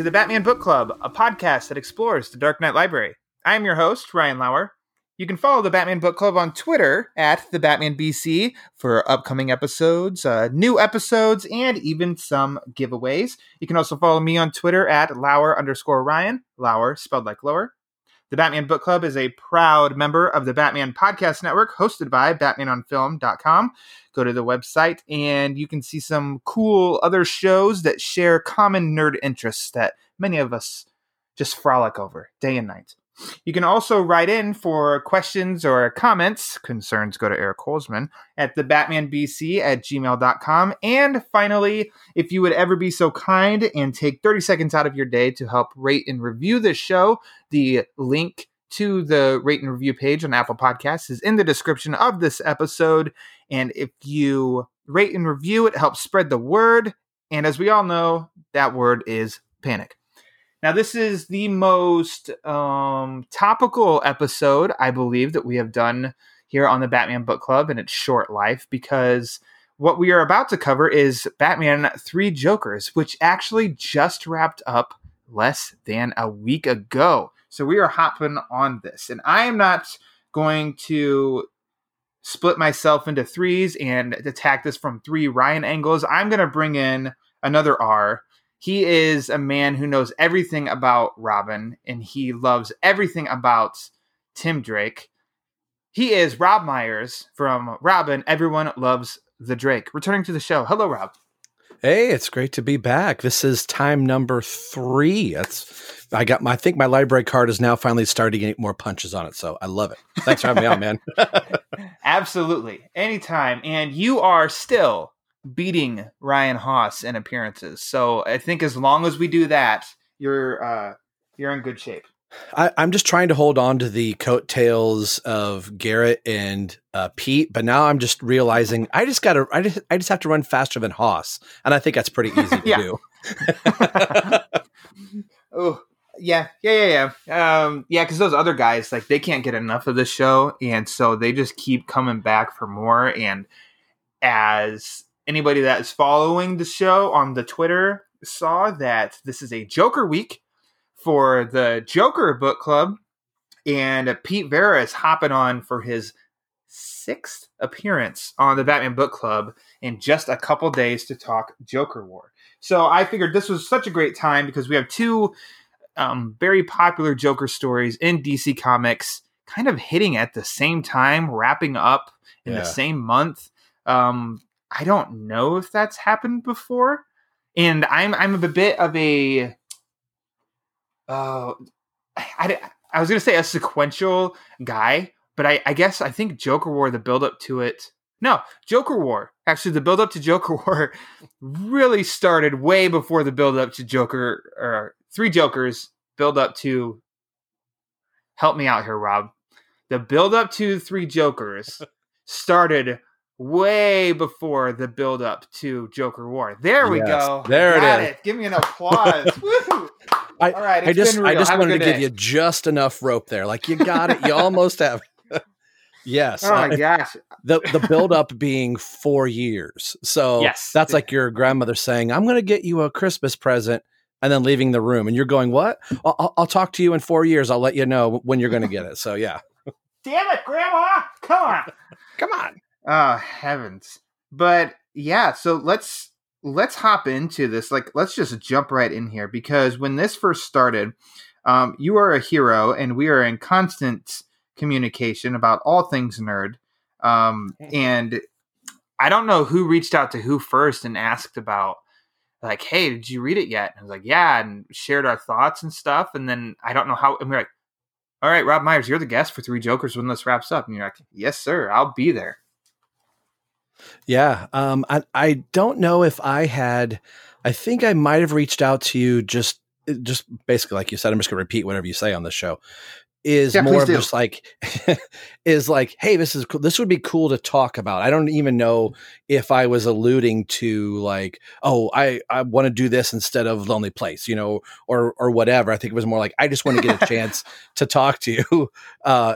to the Batman Book Club, a podcast that explores the Dark Knight Library. I am your host, Ryan Lauer. You can follow the Batman Book Club on Twitter at the Batman BC for upcoming episodes, uh, new episodes, and even some giveaways. You can also follow me on Twitter at lower underscore Ryan, Lauer spelled like lower. The Batman Book Club is a proud member of the Batman Podcast Network, hosted by BatmanOnFilm.com. Go to the website and you can see some cool other shows that share common nerd interests that many of us just frolic over day and night. You can also write in for questions or comments, concerns go to Eric Holzman, at the BatmanBC at gmail.com. And finally, if you would ever be so kind and take 30 seconds out of your day to help rate and review this show, the link to the rate and review page on Apple Podcasts is in the description of this episode. And if you rate and review, it helps spread the word. And as we all know, that word is panic. Now, this is the most um, topical episode, I believe, that we have done here on the Batman Book Club in its short life because what we are about to cover is Batman Three Jokers, which actually just wrapped up less than a week ago. So we are hopping on this. And I am not going to split myself into threes and attack this from three Ryan angles. I'm going to bring in another R he is a man who knows everything about Robin and he loves everything about Tim Drake. He is Rob Myers from Robin. Everyone loves the Drake. Returning to the show. Hello, Rob. Hey, it's great to be back. This is time number three. That's I got my I think my library card is now finally starting to get more punches on it. So I love it. Thanks for having me on, man. Absolutely. Anytime. And you are still beating Ryan Haas in appearances. So I think as long as we do that, you're uh, you're in good shape. I, am just trying to hold on to the coattails of Garrett and uh, Pete, but now I'm just realizing I just got to I just I just have to run faster than Haas, and I think that's pretty easy to do. oh yeah, yeah, yeah, yeah. Um, yeah, because those other guys like they can't get enough of the show, and so they just keep coming back for more. And as anybody that is following the show on the Twitter saw that this is a Joker week for the Joker book club, and Pete Vera is hopping on for his sixth appearance on the Batman Book Club in just a couple days to talk Joker War. So I figured this was such a great time because we have two um, very popular Joker stories in DC Comics kind of hitting at the same time, wrapping up in yeah. the same month. Um, I don't know if that's happened before, and I'm I'm a bit of a uh, I, I was gonna say a sequential guy, but I, I guess I think Joker War the build up to it. No, Joker War. Actually, the build up to Joker War really started way before the build up to Joker or Three Jokers build up to. Help me out here, Rob. The build up to Three Jokers started way before the build up to Joker War. There we yes, go. There it is. It. Give me an applause. I, All right, I just I just have wanted to day. give you just enough rope there. Like you got it. You almost have. yes. Oh my gosh. The the build up being four years. So yes. that's like your grandmother saying, "I'm going to get you a Christmas present." And then leaving the room, and you're going, "What? I'll, I'll talk to you in four years. I'll let you know when you're going to get it." So, yeah. Damn it, Grandma! Come on, come on. Oh heavens! But yeah, so let's let's hop into this. Like, let's just jump right in here because when this first started, um, you are a hero, and we are in constant communication about all things nerd. Um, and I don't know who reached out to who first and asked about like, hey, did you read it yet? And I was like, yeah, and shared our thoughts and stuff. And then I don't know how, and we're like, all right, Rob Myers, you're the guest for Three Jokers when this wraps up. And you're like, yes, sir, I'll be there. Yeah. Um, I, I don't know if I had I think I might have reached out to you just just basically like you said. I'm just gonna repeat whatever you say on the show. Is yeah, more of do. just like is like, hey, this is cool. This would be cool to talk about. I don't even know if I was alluding to like, oh, I I want to do this instead of Lonely Place, you know, or or whatever. I think it was more like I just want to get a chance to talk to you. Uh,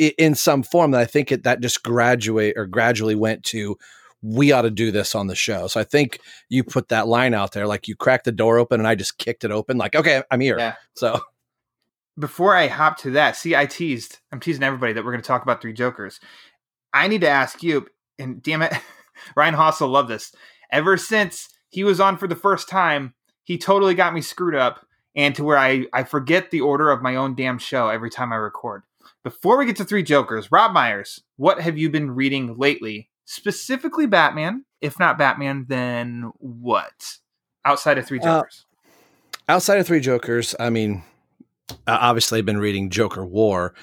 in some form that I think it, that just graduate or gradually went to we ought to do this on the show. So I think you put that line out there, like you cracked the door open and I just kicked it open, like, okay, I'm here. Yeah. So before I hop to that, see, I teased, I'm teasing everybody that we're going to talk about Three Jokers. I need to ask you, and damn it, Ryan Haas will love this. Ever since he was on for the first time, he totally got me screwed up and to where I, I forget the order of my own damn show every time I record. Before we get to Three Jokers, Rob Myers, what have you been reading lately specifically Batman. If not Batman, then what? Outside of Three uh, Jokers. Uh, outside of Three Jokers, I mean, obviously I've been reading Joker War.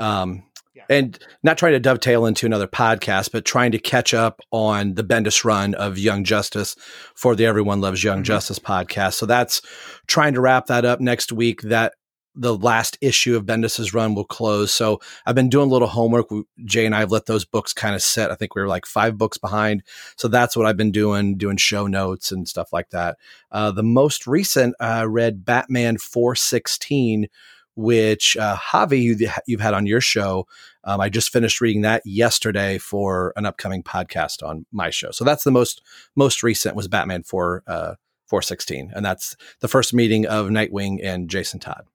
Um, and not trying to dovetail into another podcast, but trying to catch up on the Bendis run of Young Justice for the Everyone Loves Young mm-hmm. Justice podcast. So that's trying to wrap that up next week. That the last issue of Bendis's run will close. So I've been doing a little homework. Jay and I have let those books kind of sit. I think we were like five books behind. So that's what I've been doing, doing show notes and stuff like that. Uh, the most recent, I uh, read Batman 416, which uh, Javi, you, you've had on your show. Um, I just finished reading that yesterday for an upcoming podcast on my show. So that's the most most recent was Batman 4 uh, 416, and that's the first meeting of Nightwing and Jason Todd.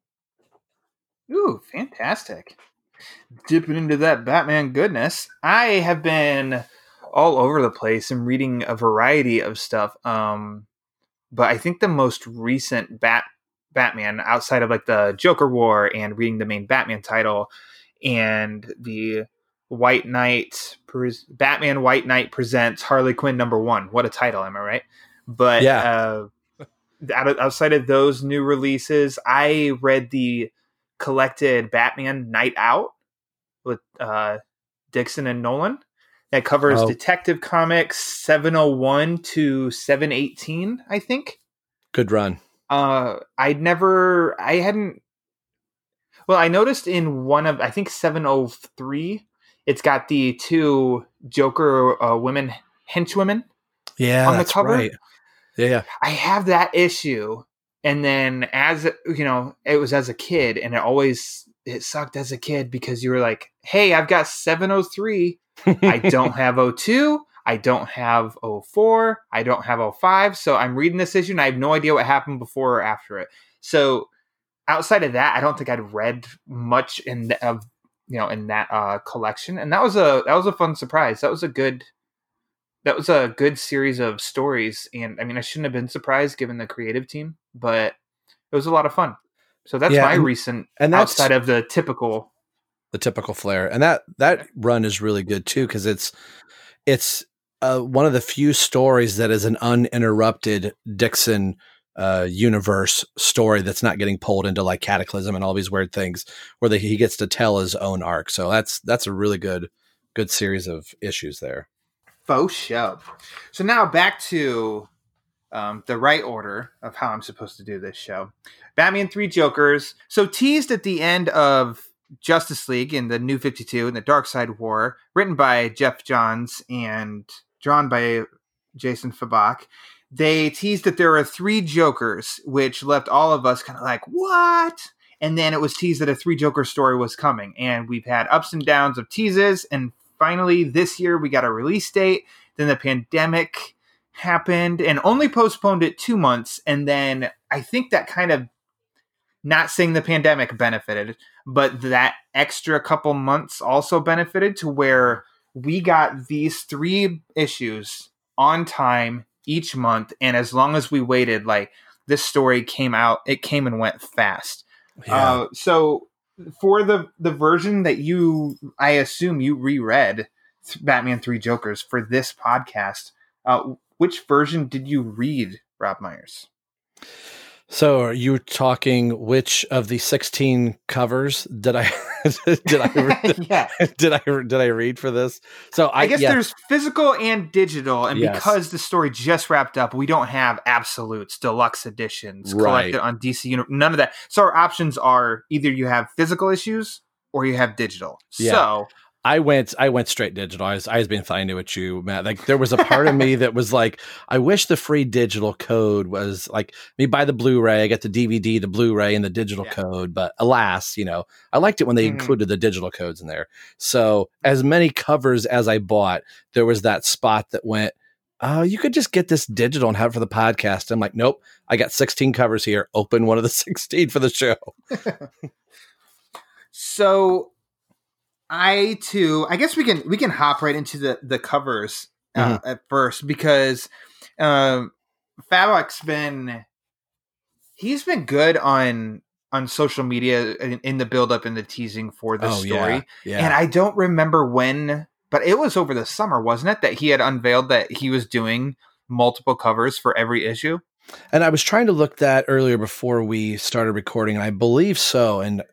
Ooh, fantastic. Dipping into that Batman goodness. I have been all over the place and reading a variety of stuff. Um, but I think the most recent Bat Batman, outside of like the Joker War and reading the main Batman title and the White Knight, Batman White Knight presents Harley Quinn number one. What a title, am I right? But yeah. uh, outside of those new releases, I read the collected Batman Night Out with uh, Dixon and Nolan that covers oh. Detective Comics 701 to 718, I think. Good run. Uh, I'd never, I hadn't. Well, I noticed in one of, I think 703, it's got the two Joker uh, women henchwomen. Yeah, on the cover. Right. Yeah, I have that issue and then as you know it was as a kid and it always it sucked as a kid because you were like hey i've got 703 i don't have 02 i don't have 04 i don't have 05 so i'm reading this issue and i have no idea what happened before or after it. So outside of that i don't think i'd read much in the, of you know in that uh collection. And that was a that was a fun surprise. That was a good that was a good series of stories and i mean i shouldn't have been surprised given the creative team but it was a lot of fun. So that's yeah, my and, recent and that's, outside of the typical the typical flair and that that run is really good too because it's it's uh, one of the few stories that is an uninterrupted dixon uh, universe story that's not getting pulled into like cataclysm and all these weird things where the, he gets to tell his own arc. So that's that's a really good good series of issues there Faux show. So now back to um, the right order of how I'm supposed to do this show. Batman Three Jokers. So teased at the end of Justice League in the New 52 and the Darkseid War, written by Geoff Johns and drawn by Jason Fabok. They teased that there are three Jokers, which left all of us kind of like, what? And then it was teased that a three Joker story was coming. And we've had ups and downs of teases and finally this year we got a release date. Then the pandemic happened and only postponed it two months. And then I think that kind of not saying the pandemic benefited, but that extra couple months also benefited to where we got these three issues on time each month. And as long as we waited, like this story came out, it came and went fast. Yeah. Uh, so for the the version that you I assume you reread Batman 3 Jokers for this podcast, uh, which version did you read, Rob Myers? So, are you talking which of the 16 covers did I did I? yeah. Did I? Did I read for this? So I, I guess yeah. there's physical and digital, and yes. because the story just wrapped up, we don't have absolutes, deluxe editions right. collected on DC. None of that. So our options are either you have physical issues or you have digital. Yeah. So I went I went straight digital. I was I was being fine with you, Matt. Like there was a part of me that was like, I wish the free digital code was like me buy the Blu-ray, I get the DVD, the Blu-ray, and the digital yeah. code. But alas, you know, I liked it when they mm-hmm. included the digital codes in there. So as many covers as I bought, there was that spot that went, Oh, you could just get this digital and have it for the podcast. I'm like, nope, I got 16 covers here. Open one of the 16 for the show. so I too, I guess we can we can hop right into the the covers uh, mm-hmm. at first because um, Fabok's been he's been good on on social media in, in the build up and the teasing for the oh, story. Yeah, yeah. And I don't remember when, but it was over the summer, wasn't it, that he had unveiled that he was doing multiple covers for every issue? And I was trying to look that earlier before we started recording, and I believe so. And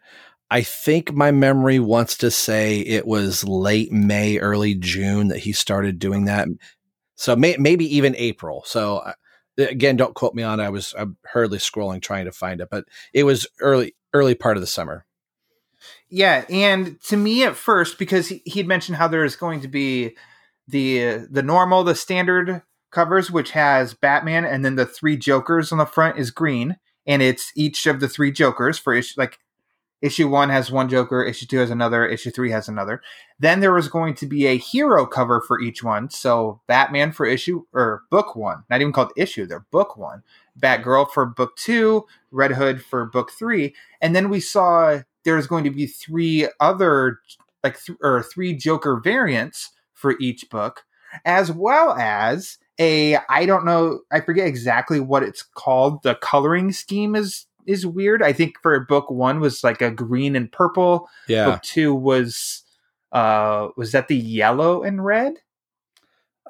I think my memory wants to say it was late May, early June that he started doing that. So may, maybe even April. So uh, again, don't quote me on. I was I'm hurriedly scrolling trying to find it, but it was early early part of the summer. Yeah, and to me at first, because he, he'd mentioned how there's going to be the the normal, the standard covers, which has Batman, and then the three Jokers on the front is green, and it's each of the three Jokers for issue like Issue one has one Joker, issue two has another, issue three has another. Then there was going to be a hero cover for each one. So Batman for issue or book one, not even called issue, they're book one. Batgirl for book two, Red Hood for book three. And then we saw there's going to be three other like th- or three Joker variants for each book, as well as a I don't know, I forget exactly what it's called. The coloring scheme is is weird. I think for book one was like a green and purple. Yeah. Book two was uh was that the yellow and red?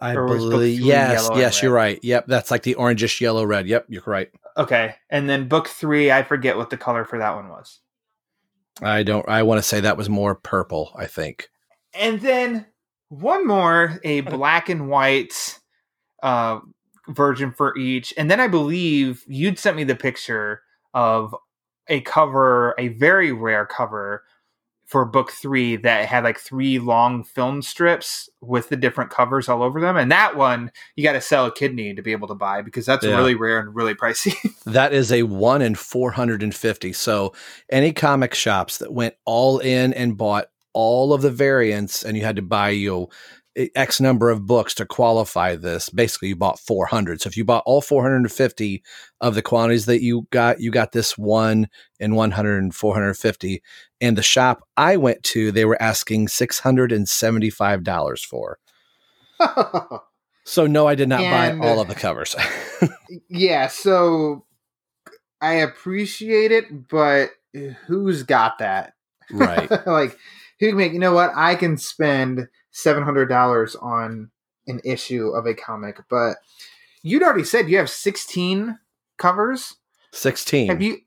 I believe yes, yes, you're right. Yep, that's like the orangish yellow red. Yep, you're right. Okay, and then book three, I forget what the color for that one was. I don't. I want to say that was more purple. I think. And then one more, a black and white uh, version for each, and then I believe you'd sent me the picture of a cover, a very rare cover for book three that had like three long film strips with the different covers all over them. And that one you got to sell a kidney to be able to buy because that's yeah. really rare and really pricey. that is a one in 450. So any comic shops that went all in and bought all of the variants and you had to buy, you know, X number of books to qualify this. Basically, you bought 400. So if you bought all 450 of the quantities that you got, you got this one in 100 and 450. And the shop I went to, they were asking $675 for. so no, I did not and, buy all of the covers. yeah. So I appreciate it, but who's got that? Right. like, who can make, you know what? I can spend $700 on an issue of a comic, but you'd already said you have 16 covers. 16. Have you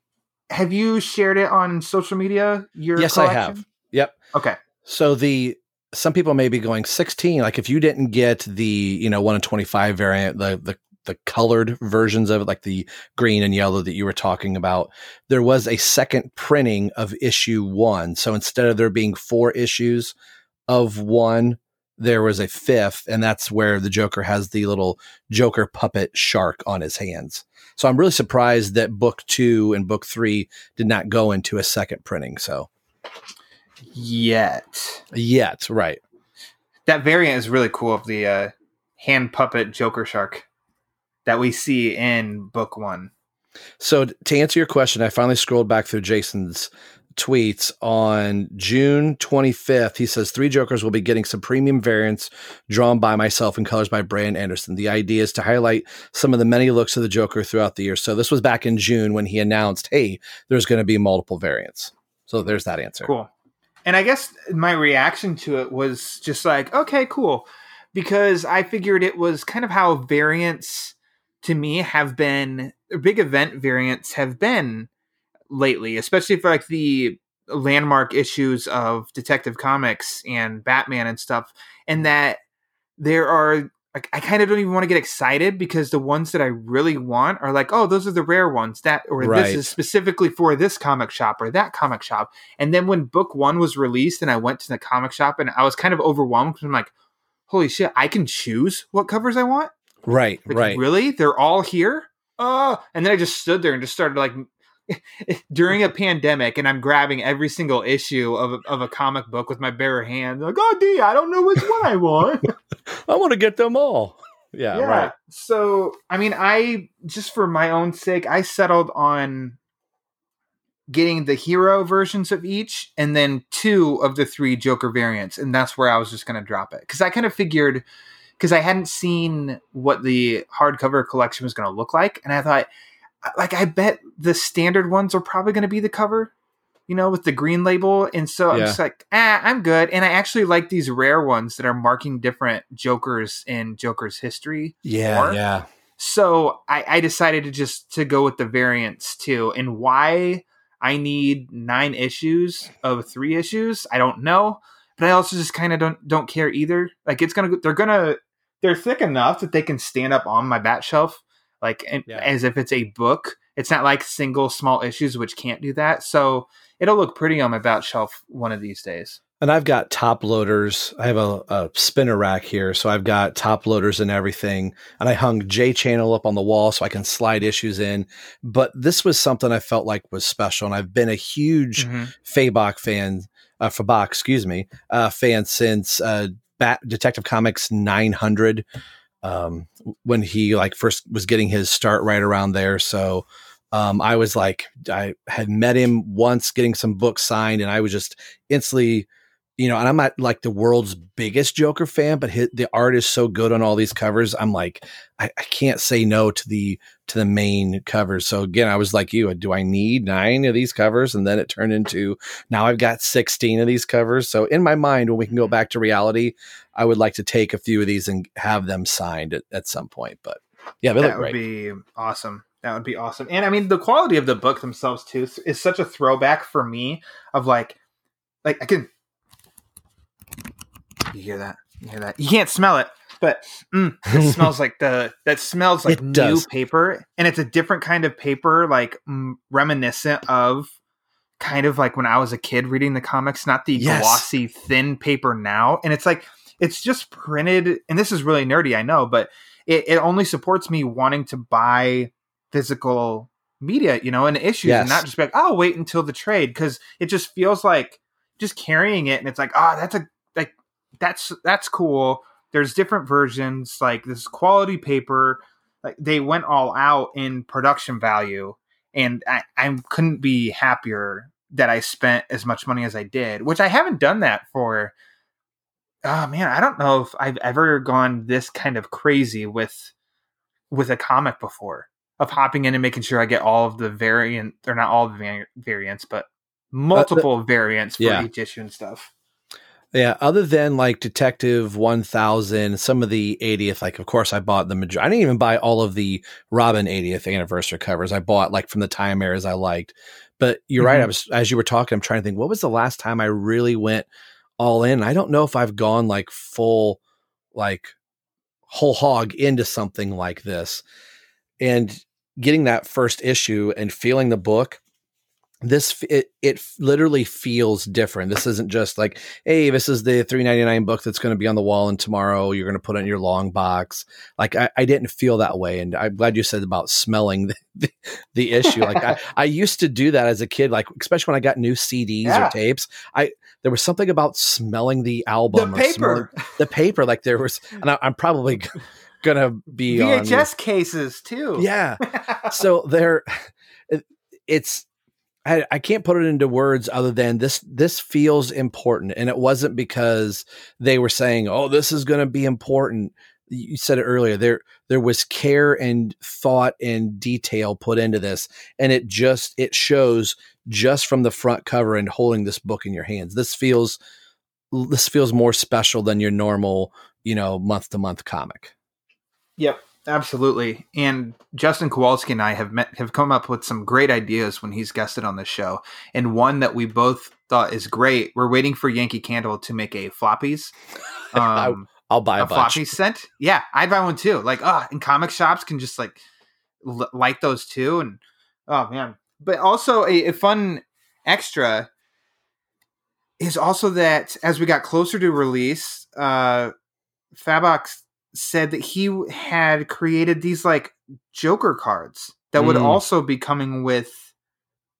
have you shared it on social media? Your yes, collection? I have. Yep. Okay. So the some people may be going 16. Like if you didn't get the you know one in 25 variant, the the the colored versions of it, like the green and yellow that you were talking about, there was a second printing of issue one. So instead of there being four issues of one, there was a fifth, and that's where the Joker has the little Joker puppet shark on his hands. So I'm really surprised that book two and book three did not go into a second printing. So yet, yet, right? That variant is really cool of the uh, hand puppet Joker shark that we see in book one. So to answer your question, I finally scrolled back through Jason's tweets on June 25th. He says three Jokers will be getting some premium variants drawn by myself and colors by Brandon Anderson. The idea is to highlight some of the many looks of the Joker throughout the year. So this was back in June when he announced, "Hey, there's going to be multiple variants." So there's that answer. Cool. And I guess my reaction to it was just like, "Okay, cool." Because I figured it was kind of how variants to me have been big event variants have been lately, especially for like the landmark issues of Detective Comics and Batman and stuff, and that there are like I kind of don't even want to get excited because the ones that I really want are like, oh, those are the rare ones that or right. this is specifically for this comic shop or that comic shop. And then when book one was released and I went to the comic shop and I was kind of overwhelmed because I'm like, holy shit, I can choose what covers I want. Right, like, right. Really? They're all here? Oh, and then I just stood there and just started like during a pandemic and I'm grabbing every single issue of a, of a comic book with my bare hands. Like, oh, D, I don't know which one I want. I want to get them all. Yeah, yeah, right. So, I mean, I just for my own sake, I settled on getting the hero versions of each and then two of the three Joker variants. And that's where I was just going to drop it. Because I kind of figured, because I hadn't seen what the hardcover collection was going to look like. And I thought, like I bet the standard ones are probably going to be the cover, you know, with the green label. And so yeah. I'm just like, ah, I'm good. And I actually like these rare ones that are marking different Jokers in Joker's history. Yeah, more. yeah. So I, I decided to just to go with the variants too. And why I need nine issues of three issues, I don't know. But I also just kind of don't don't care either. Like it's gonna they're gonna they're thick enough that they can stand up on my bat shelf like yeah. as if it's a book. It's not like single small issues which can't do that. So it'll look pretty on my bat shelf one of these days. And I've got top loaders. I have a, a, spinner rack here, so I've got top loaders and everything. And I hung J channel up on the wall so I can slide issues in. But this was something I felt like was special, and I've been a huge mm-hmm. Fabok fan, uh, Fabok, excuse me, uh, fan since uh, Bat- Detective Comics 900 um, when he like first was getting his start right around there. So um, I was like, I had met him once getting some books signed, and I was just instantly, you know, and I'm not like the world's biggest Joker fan, but his, the art is so good on all these covers. I'm like, I, I, can't say no to the to the main covers. So again, I was like you, uh, do I need nine of these covers? And then it turned into now I've got 16 of these covers. So in my mind, when we can go back to reality, I would like to take a few of these and have them signed at, at some point. But yeah, they that would great. be awesome. That would be awesome. And I mean, the quality of the book themselves too is such a throwback for me. Of like, like I can. You hear that? You hear that? You can't smell it, but mm, it smells like the that smells like it new does. paper, and it's a different kind of paper, like mm, reminiscent of kind of like when I was a kid reading the comics, not the yes. glossy thin paper now. And it's like it's just printed, and this is really nerdy, I know, but it, it only supports me wanting to buy physical media, you know, and issues, yes. and not just be like, I'll wait until the trade because it just feels like just carrying it, and it's like, oh, that's a that's that's cool. There's different versions, like this quality paper. Like they went all out in production value, and I, I couldn't be happier that I spent as much money as I did, which I haven't done that for oh man, I don't know if I've ever gone this kind of crazy with with a comic before of hopping in and making sure I get all of the variant or not all the variants, but multiple uh, the, variants for yeah. each issue and stuff. Yeah, other than like Detective 1000, some of the 80th, like of course I bought the majority. I didn't even buy all of the Robin 80th anniversary covers. I bought like from the time eras I liked. But you're mm-hmm. right. I was as you were talking, I'm trying to think what was the last time I really went all in. I don't know if I've gone like full, like whole hog into something like this. And getting that first issue and feeling the book, this it it literally feels different. This isn't just like, hey, this is the three ninety nine book that's going to be on the wall, and tomorrow you're going to put it in your long box. Like I, I didn't feel that way, and I'm glad you said about smelling the, the, the issue. like I, I used to do that as a kid, like especially when I got new CDs yeah. or tapes. I there was something about smelling the album, the paper, the paper. Like there was, and I, am probably gonna be VHS on, cases too. Yeah, so there, it's. I, I can't put it into words other than this. This feels important, and it wasn't because they were saying, "Oh, this is going to be important." you said it earlier there there was care and thought and detail put into this and it just it shows just from the front cover and holding this book in your hands this feels this feels more special than your normal you know month to month comic yep Absolutely. And Justin Kowalski and I have met have come up with some great ideas when he's guested on the show. And one that we both thought is great. We're waiting for Yankee Candle to make a floppies. Um, I'll buy a, a floppy scent. Yeah, I'd buy one too. Like, ah, oh, in comic shops can just like l- light those too. And oh man, but also a, a fun extra is also that as we got closer to release, uh, Fabok said that he had created these like Joker cards that would mm. also be coming with.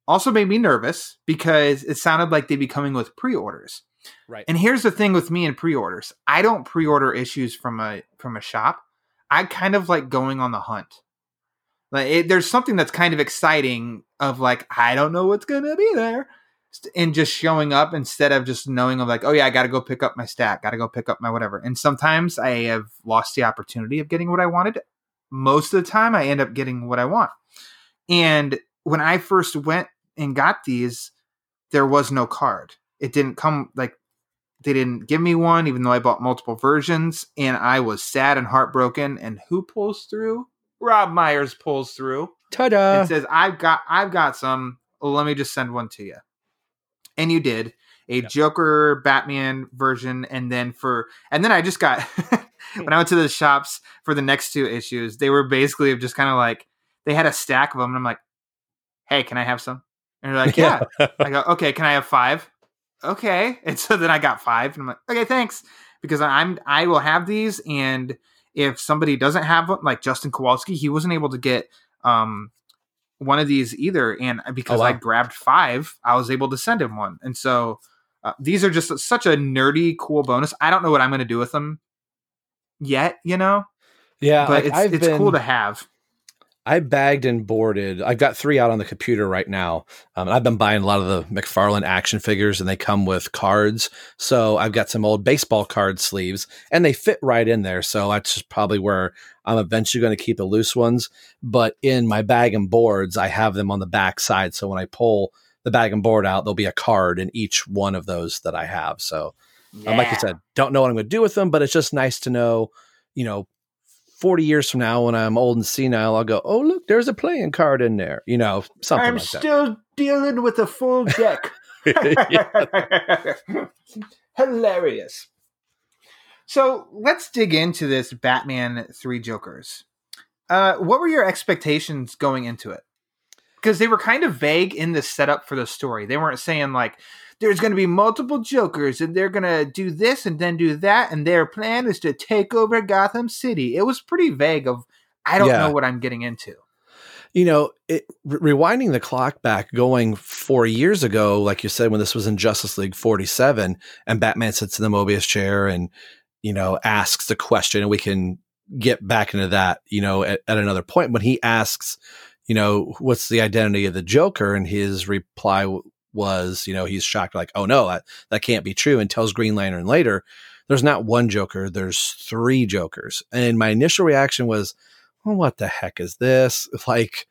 Also made me nervous because it sounded like they'd be coming with pre-orders. Right. And here's the thing with me and pre-orders: I don't pre-order issues from a from a shop. I kind of like going on the hunt. Like it, there's something that's kind of exciting of like I don't know what's gonna be there, and just showing up instead of just knowing of like oh yeah I got to go pick up my stack, got to go pick up my whatever. And sometimes I have lost the opportunity of getting what I wanted. Most of the time, I end up getting what I want. And when I first went and got these, there was no card. It didn't come like they didn't give me one, even though I bought multiple versions, and I was sad and heartbroken. And who pulls through? Rob Myers pulls through. Ta-da! And says, "I've got, I've got some. let me just send one to you." And you did a yep. Joker Batman version, and then for, and then I just got when I went to the shops for the next two issues, they were basically just kind of like they had a stack of them, and I'm like, "Hey, can I have some?" And they're like, "Yeah." I go, "Okay, can I have five? Okay." And so then I got five, and I'm like, "Okay, thanks," because I'm I will have these and if somebody doesn't have one, like Justin Kowalski, he wasn't able to get um, one of these either. And because oh, wow. I grabbed five, I was able to send him one. And so uh, these are just such a nerdy, cool bonus. I don't know what I'm going to do with them yet, you know? Yeah, but it's, it's been, cool to have. I bagged and boarded. I've got three out on the computer right now. Um, I've been buying a lot of the McFarlane action figures, and they come with cards. So I've got some old baseball card sleeves, and they fit right in there. So that's just probably where I'm eventually going to keep the loose ones. But in my bag and boards, I have them on the back side. So when I pull the bag and board out, there'll be a card in each one of those that I have. So, yeah. um, like I said, don't know what I'm going to do with them, but it's just nice to know, you know, 40 years from now when I'm old and senile, I'll go, oh, look, there's a playing card in there. You know, something I'm like still dealing with a full deck. Hilarious. So let's dig into this Batman Three Jokers. Uh, what were your expectations going into it? Because they were kind of vague in the setup for the story. They weren't saying like, there's going to be multiple Jokers and they're going to do this and then do that. And their plan is to take over Gotham City. It was pretty vague of, I don't yeah. know what I'm getting into. You know, it, re- rewinding the clock back, going four years ago, like you said, when this was in Justice League 47, and Batman sits in the Mobius chair and, you know, asks the question, and we can get back into that, you know, at, at another point. When he asks, you know, what's the identity of the Joker? And his reply was, you know, he's shocked, like, oh no, that, that can't be true, and tells Green Lantern later, there's not one Joker, there's three Jokers. And my initial reaction was, well, what the heck is this? Like,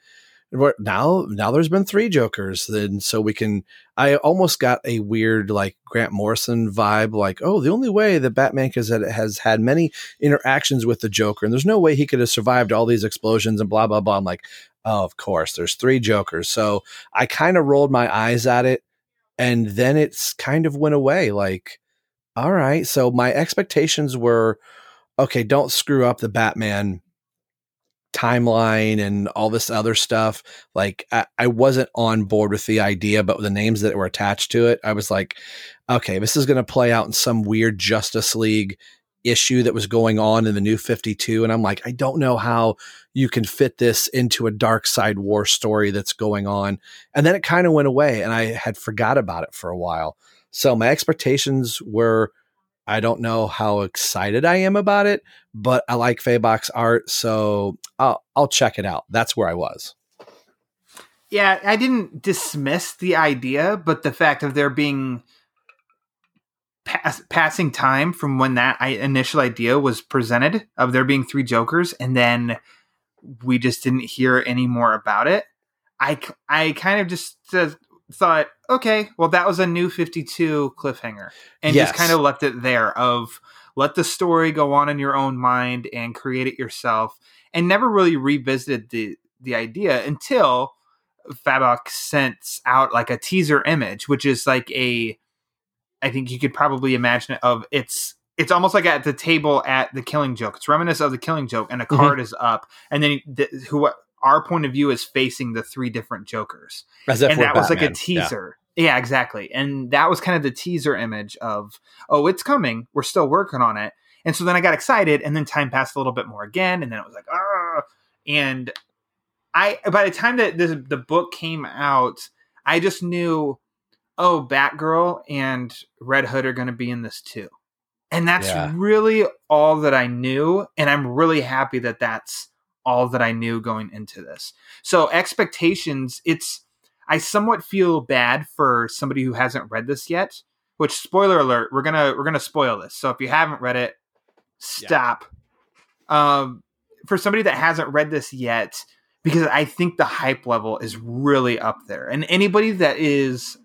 now now there's been three jokers and so we can i almost got a weird like grant morrison vibe like oh the only way that batman has had, has had many interactions with the joker and there's no way he could have survived all these explosions and blah blah blah i'm like oh, of course, there's three Jokers. So I kind of rolled my eyes at it and then it's kind of went away. Like, all right. So my expectations were okay, don't screw up the Batman timeline and all this other stuff. Like, I, I wasn't on board with the idea, but the names that were attached to it, I was like, okay, this is going to play out in some weird Justice League issue that was going on in the new 52 and I'm like I don't know how you can fit this into a Darkseid war story that's going on. And then it kind of went away and I had forgot about it for a while. So my expectations were I don't know how excited I am about it but I like Fabok's art so I'll I'll check it out. That's where I was. Yeah I didn't dismiss the idea but the fact of there being pass, passing time from when that initial idea was presented of there being three Jokers, and then we just didn't hear any more about it. I, I kind of just uh, thought, okay, well, that was a new 52 cliffhanger, and yes. just kind of left it there of let the story go on in your own mind and create it yourself. and never really revisited the the idea until Fabok sent out like a teaser image, which is like a I think you could probably imagine it of it's it's almost like at the table at the Killing Joke. It's reminiscent of the Killing Joke, and a mm-hmm. card mm-hmm. is up, and then the, who our point of view is facing the three different Jokers, and that Batman. was like a teaser. Yeah. yeah, exactly, and that was kind of the teaser image of oh, it's coming. We're still working on it, and so then I got excited, and then time passed a little bit more again, and then it was like ah, and I by the time that the the book came out, I just knew oh, Batgirl and Red Hood are going to be in this too. And that's yeah. really all that I knew. And I'm really happy that that's all that I knew going into this. So, expectations, it's, I somewhat feel bad for somebody who hasn't read this yet, which spoiler alert, we're going to, we're going to spoil this. So, if you haven't read it, stop. Yeah. Um, for somebody that hasn't read this yet, because I think the hype level is really up there. And anybody that is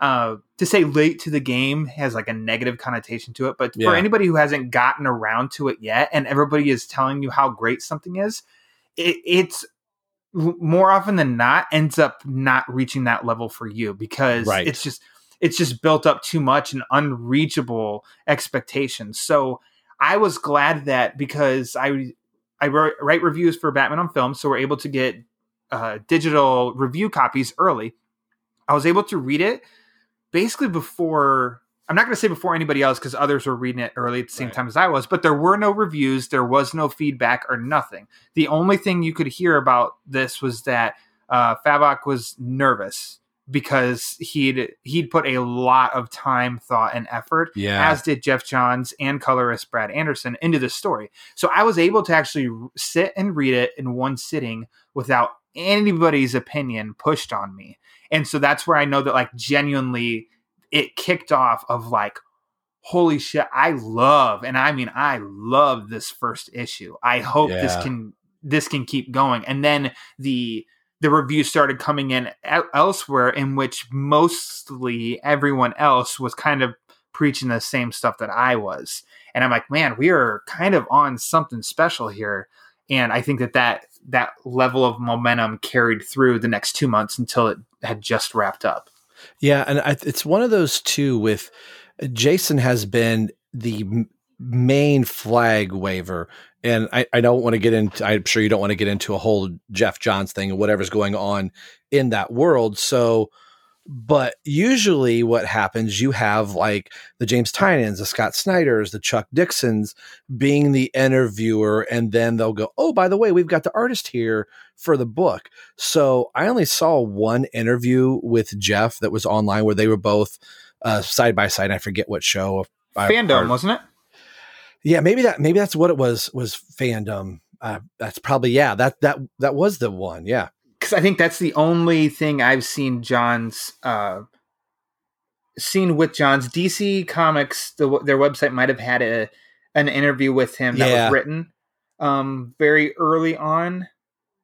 uh, to say late to the game has like a negative connotation to it, but yeah. for anybody who hasn't gotten around to it yet, and everybody is telling you how great something is, it, it's more often than not ends up not reaching that level for you because right. it's just it's just built up too much and unreachable expectations. So I was glad that because I I write reviews for Batman on Film, so we're able to get uh, digital review copies early. I was able to read it basically before I'm not going to say before anybody else because others were reading it early at the same right. time as I was, but there were no reviews, there was no feedback or nothing. The only thing you could hear about this was that uh, Fabok was nervous because he'd he'd put a lot of time, thought, and effort, yeah. as did Geoff Johns and colorist Brad Anderson into the story. So I was able to actually sit and read it in one sitting without anybody's opinion pushed on me. And so that's where I know that like genuinely it kicked off of like, holy shit, I love, and I mean I love this first issue. I hope yeah. this can this can keep going. And then the the reviews started coming in elsewhere in which mostly everyone else was kind of preaching the same stuff that I was. And I'm like, man, we are kind of on something special here. And I think that that that level of momentum carried through the next two months until it had just wrapped up. Yeah, and I, it's one of those two with Jason has been the main flag waver and I, I don't want to get into i'm sure you don't want to get into a whole geoff johns thing and whatever's going on in that world so but usually, what happens, you have like the James Tynion's, the Scott Snyders, the Chuck Dixons being the interviewer, and then they'll go, Oh, by the way, we've got the artist here for the book. So I only saw one interview with geoff that was online where they were both uh, side by side. I forget what show. Fandom, wasn't it? Yeah, maybe that maybe that's what it was was fandom. Uh, that's probably yeah that that that was the one. Yeah because I think that's the only thing I've seen Johns uh, seen with Johns. DC Comics, the, their website might have had a an interview with him that yeah. was written um, very early on,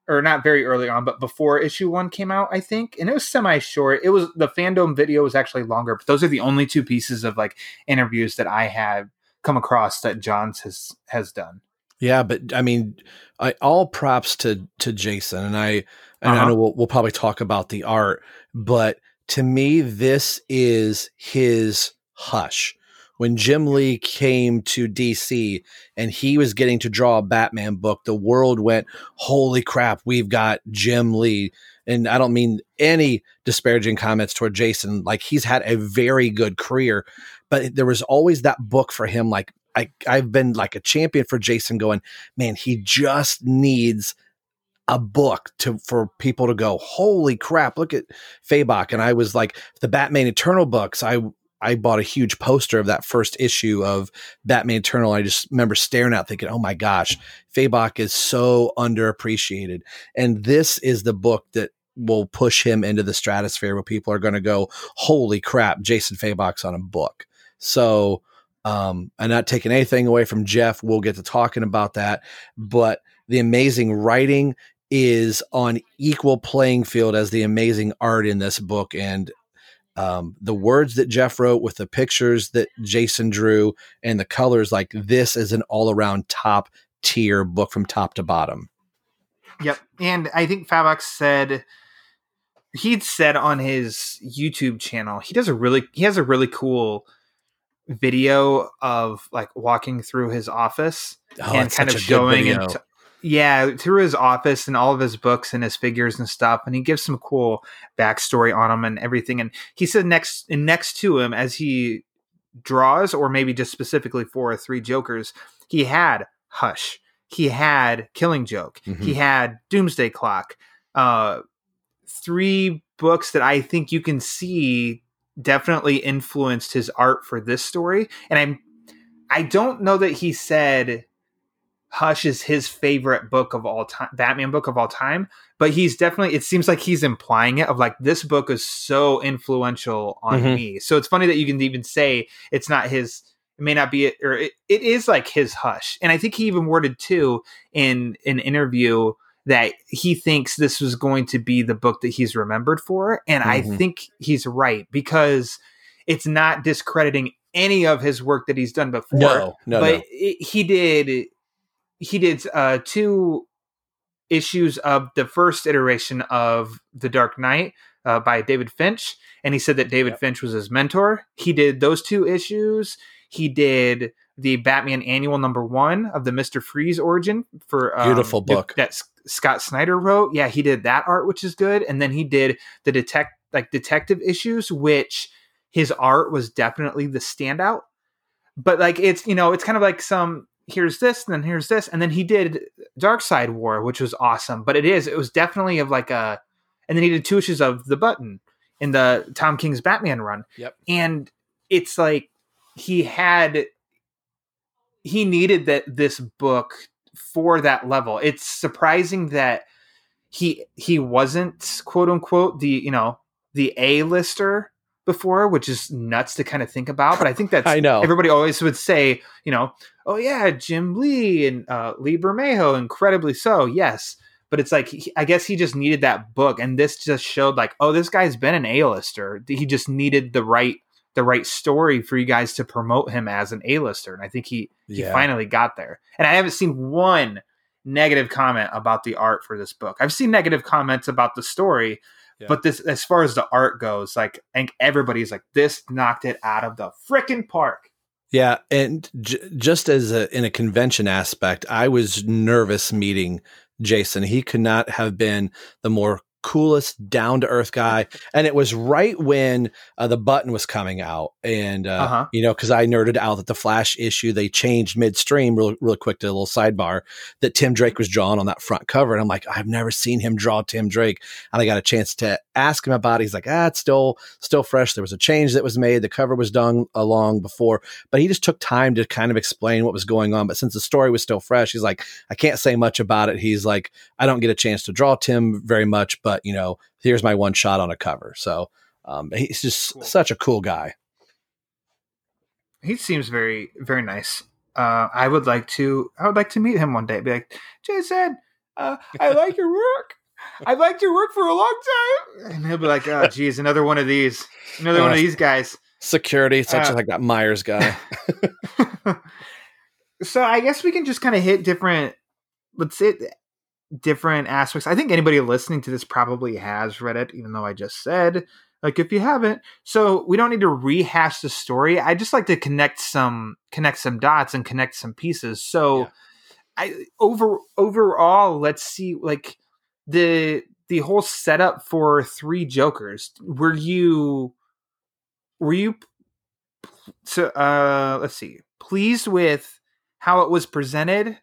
or not very early on, but before issue one came out, I think, and it was semi short. It was the fandom video was actually longer, but those are the only two pieces of like interviews that I have come across that Johns has has done. Yeah, but I mean, I, all props to to Jason, and I and uh-huh. I know we'll, we'll probably talk about the art, but to me, this is his hush. When Jim Lee came to DC and he was getting to draw a Batman book, the world went, Holy crap, we've got Jim Lee. And I don't mean any disparaging comments toward Jason. Like he's had a very good career, but there was always that book for him. Like I, I've been like a champion for Jason going, man, he just needs a book to for people to go, holy crap, look at Fabok. And I was like, the Batman Eternal books, I I bought a huge poster of that first issue of Batman Eternal. I just remember staring at thinking, oh my gosh, Fabok is so underappreciated. And this is the book that will push him into the stratosphere where people are going to go, holy crap, Jason Fabok's on a book. So, um, I'm not taking anything away from Geoff. We'll get to talking about that. But the amazing writing is on equal playing field as the amazing art in this book and um, the words that Geoff wrote with the pictures that Jason drew and the colors like this is an all around top tier book from top to bottom. Yep, and I think Fabok said he'd said on his YouTube channel he does a really he has a really cool video of like walking through his office oh, and kind of showing and t- yeah through his office and all of his books and his figures and stuff and he gives some cool backstory on them and everything and he said next and next to him as he draws or maybe just specifically for three jokers he had hush he had killing joke mm-hmm. he had doomsday clock uh three books that i think you can see definitely influenced his art for this story. And I'm I don't know that he said Hush is his favorite book of all time, Batman book of all time, but he's definitely it seems like he's implying it of like this book is so influential on mm-hmm. me. So it's funny that you can even say it's not his it may not be it or it, it is like his hush. And I think he even worded too in an interview that he thinks this was going to be the book that he's remembered for. And mm-hmm. I think he's right because it's not discrediting any of his work that he's done before. No, no, but no. It, he did he did uh, two issues of the first iteration of The Dark Knight uh, by David Finch, and he said that David yep. Finch was his mentor. He did those two issues. He did the Batman Annual Number One of the Mister Freeze origin for um, beautiful book that's Scott Snyder wrote. Yeah, he did that art, which is good. And then he did the detect like detective issues, which his art was definitely the standout. But like it's you know it's kind of like some here's this and then here's this and then he did Darkseid War, which was awesome. But it is it was definitely of like a and then he did two issues of the Button in the Tom King's Batman run. Yep. And it's like he had he needed that this book for that level. It's surprising that he he wasn't quote unquote the you know the A lister before, which is nuts to kind of think about. But I think that's I know everybody always would say, you know, oh yeah, Jim Lee and uh, Lee Bermejo, incredibly so, yes. But it's like he, I guess he just needed that book, and this just showed like, oh, this guy's been an A lister. He just needed the right the right story for you guys to promote him as an A-lister. And I think he he yeah. finally got there. And I haven't seen one negative comment about the art for this book. I've seen negative comments about the story, yeah. but this as far as the art goes, like I think everybody's like this knocked it out of the freaking park. Yeah, and j- just as a, in a convention aspect, I was nervous meeting Jason. He could not have been the more coolest down to earth guy. And it was right when uh, the button was coming out. And, uh, uh-huh. you know, because I nerded out that the Flash issue, they changed midstream real, real quick to a little sidebar that Tim Drake was drawn on that front cover. And I'm like, I've never seen him draw Tim Drake. And I got a chance to ask him about it. He's like, ah, it's still, still fresh. There was a change that was made. The cover was done along before, but he just took time to kind of explain what was going on. But since the story was still fresh, he's like, I can't say much about it. He's like, I don't get a chance to draw Tim very much, but you know, here's my one shot on a cover. So um, he's just cool. such a cool guy. He seems very, very nice. Uh, I would like to, I would like to meet him one day. Be like, Jason, uh, I like your work. I've liked your work for a long time. And he'll be like, oh, geez, another one of these, another uh, one of these guys. Security, such uh, like that Myers guy. so I guess we can just kind of hit different, let's say different aspects. I think anybody listening to this probably has read it, even though I just said, like, if you haven't. So we don't need to rehash the story. I just like to connect some connect some dots and connect some pieces. So yeah. I over overall, let's see, like the the whole setup for three Jokers. Were you were you so uh let's see pleased with how it was presented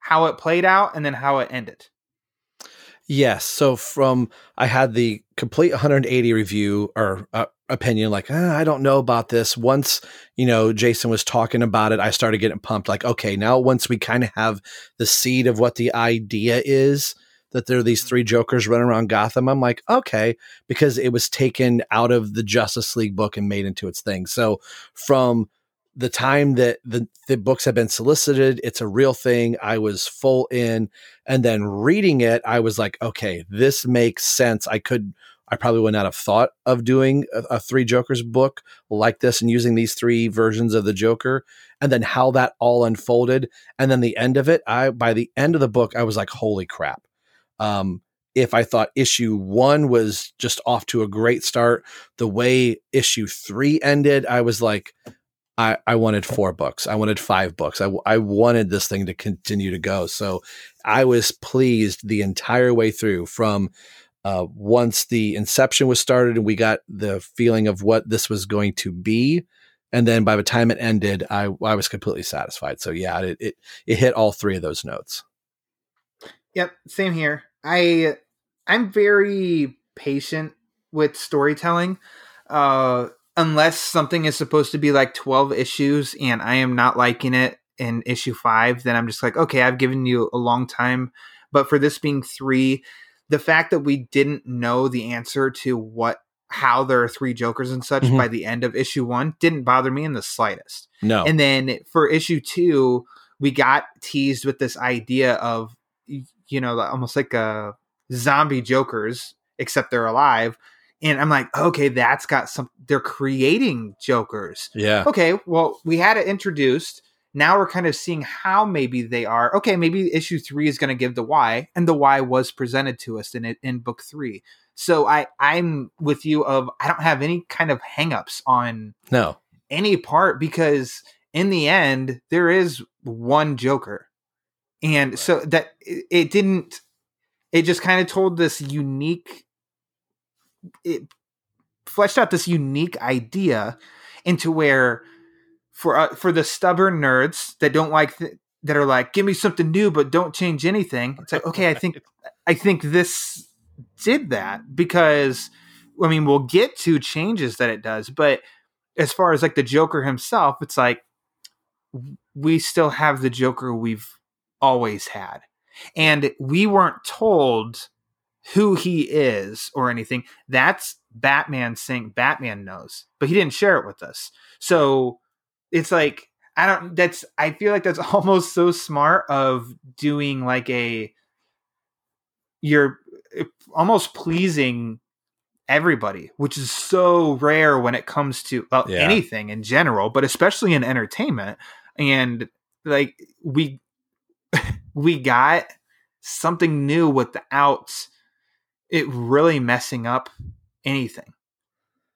how it played out and then how it ended. Yes. So from I had the complete 180 review or uh, opinion, like eh, I don't know about this. Once you know Jason was talking about it, I started getting pumped. Like, okay, now once we kind of have the seed of what the idea is, that there are these three Jokers running around Gotham. I'm like, okay, because it was taken out of the Justice League book and made into its thing. So from the time that the, the books have been solicited, it's a real thing. I was full in. And then reading it, I was like, okay, this makes sense. I could, I probably would not have thought of doing a, a Three Jokers book like this and using these three versions of the Joker. And then how that all unfolded. And then the end of it, I, by the end of the book, I was like, holy crap. Um, if I thought issue one was just off to a great start, the way issue three ended, I was like, I, I wanted four books. I wanted five books. I, I wanted this thing to continue to go. So I was pleased the entire way through from uh, once the inception was started and we got the feeling of what this was going to be. And then by the time it ended, I, I was completely satisfied. So yeah, it, it, it hit all three of those notes. Yep. Same here. I, I'm very patient with storytelling. Uh, unless something is supposed to be like 12 issues and I am not liking it in issue five, then I'm just like, okay, I've given you a long time. But for this being three, the fact that we didn't know the answer to what how there are three jokers and such mm-hmm. by the end of issue one didn't bother me in the slightest no and then for issue two we got teased with this idea of you know almost like a uh, zombie jokers except they're alive and i'm like okay that's got some they're creating jokers. Yeah. Okay well we had it introduced. Now we're kind of seeing how maybe they are. Okay maybe issue three is going to give the why and the why was presented to us in it in book three. So i i'm with you of i don't have any kind of hangups on no. any part because in the end there is one joker. And right. so that it, it didn't it just kind of told this unique it fleshed out this unique idea into where for uh, for the stubborn nerds that don't like th- that are like give me something new but don't change anything it's like okay i think i think this did that because i mean we'll get to changes that it does but as far as like the joker himself it's like we still have the joker we've always had. And we weren't told who he is or anything that's batman saying batman knows but he didn't share it with us so it's like I don't that's I feel like that's almost so smart of doing like a you're eh, almost pleasing everybody, which is so rare when it comes to well, yeah. anything in general, but especially in entertainment. And like we we got something new without it really messing up anything.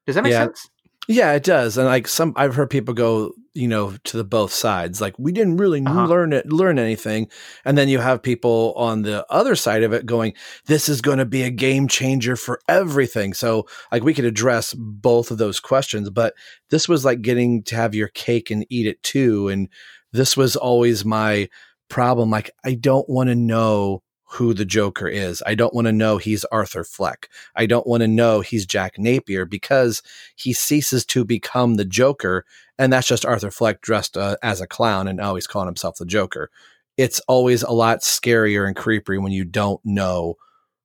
Does that make yeah. sense? Yeah, it does. And like some I've heard people go, you know, to the both sides. Like we didn't really uh-huh. learn it learn anything. And then you have people on the other side of it going, this is going to be a game changer for everything. So like we could address both of those questions, but this was like getting to have your cake and eat it too. And this was always my problem. Like I don't want to know who the Joker is. I don't want to know he's Arthur Fleck. I don't want to know he's Jack Napier because he ceases to become the Joker. And that's just Arthur Fleck dressed uh, as a clown and always calling himself the Joker. It's always a lot scarier and creepier when you don't know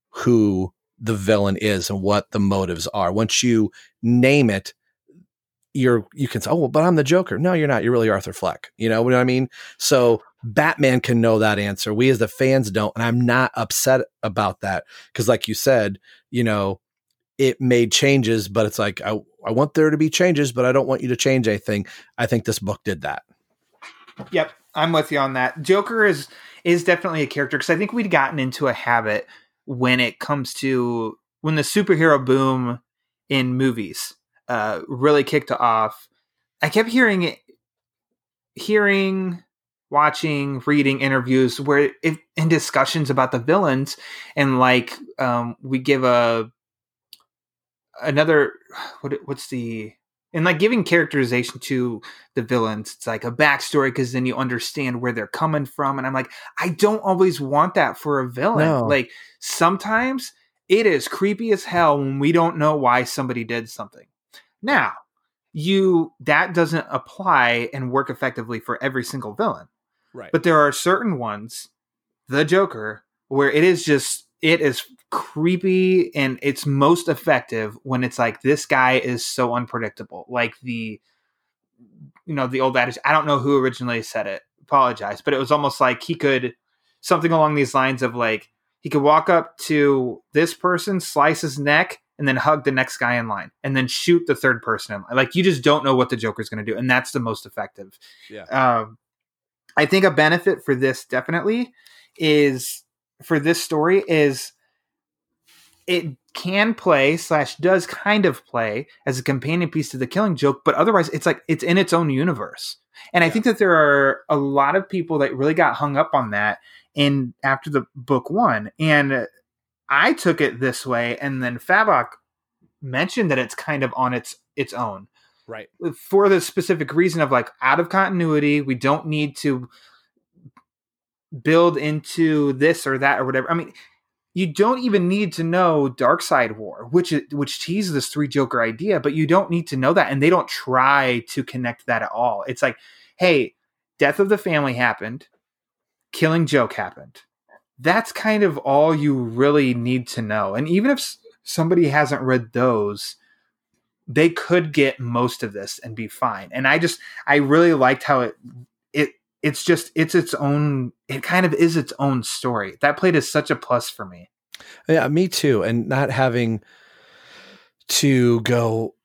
who the villain is and what the motives are. Once you name it, you're you can say, oh, well, but I'm the Joker. No, you're not. You're really Arthur Fleck. You know what I mean? So Batman can know that answer. We as the fans don't. And I'm not upset about that. Cause like you said, you know, it made changes, but it's like, I, I want there to be changes, but I don't want you to change anything. I think this book did that. Yep. I'm with you on that. Joker is, is definitely a character because I think we'd gotten into a habit when it comes to when the superhero boom in movies uh, really kicked off. I kept hearing it, hearing watching, reading interviews where if, in discussions about the villains, and like um, we give a another what what's the and like giving characterization to the villains. It's like a backstory because then you understand where they're coming from and i'm like i don't always want that for a villain. No. like sometimes it is creepy as hell when we don't know why somebody did something. Now you that doesn't apply and work effectively for every single villain Right. But there are certain ones, the Joker, where it is just it is creepy and it's most effective when it's like this guy is so unpredictable. Like the you know, the old adage, I don't know who originally said it. Apologize, but it was almost like he could something along these lines of like he could walk up to this person, slice his neck, and then hug the next guy in line, and then shoot the third person in line. Like you just don't know what the Joker's going to do, and that's the most effective. Yeah. Um, I think a benefit for this definitely is for this story is it can play slash does kind of play as a companion piece to the killing joke but otherwise it's like it's in its own universe. And yeah. i think that there are a lot of people that really got hung up on that in after the book one. And i took it this way and then fabok mentioned that it's kind of on its its own right for the specific reason of like out of continuity we don't need to build into this or that or whatever i mean you don't even need to know Darkseid War, which which teases this three Joker idea, but you don't need to know that, and they don't try to connect that at all. It's like, hey, death of the family happened, killing joke happened. That's kind of all you really need to know. And even if somebody hasn't read those, they could get most of this and be fine. And I just I really liked how it it it's just it's its own it kind of is its own story. That played is such a plus for me. Yeah me too. And not having to go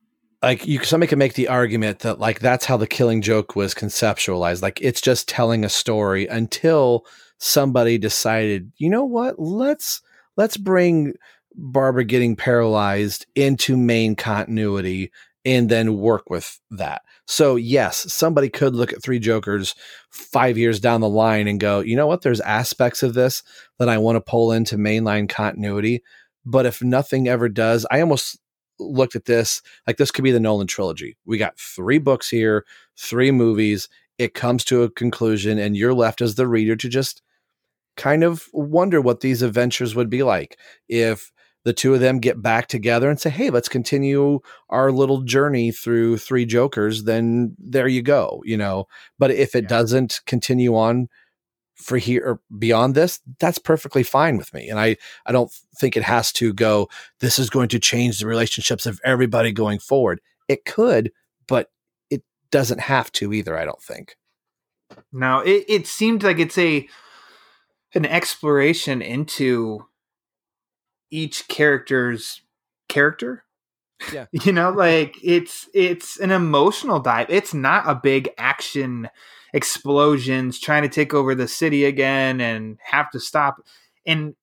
like you somebody can make the argument that like that's how the killing joke was conceptualized. Like it's just telling a story until somebody decided you know what? Let's let's bring barbara getting paralyzed into main continuity and then work with that so, yes, somebody could look at Three Jokers five years down the line and go, you know what? There's aspects of this that I want to pull into mainline continuity. But if nothing ever does, I almost looked at this like this could be the Nolan trilogy. We got three books here, three movies. It comes to a conclusion, and you're left as the reader to just kind of wonder what these adventures would be like if the two of them get back together and say, "Hey, let's continue our little journey through Three Jokers." Then there you go, you know. But if it yeah. doesn't continue on for here beyond this, that's perfectly fine with me. And I I don't think it has to go. This is going to change the relationships of everybody going forward. It could, but it doesn't have to either. I don't think. No, it, it seemed like it's a an exploration into each character's character. Yeah. you know, like it's it's an emotional dive. It's not a big action explosions trying to take over the city again and have to stop and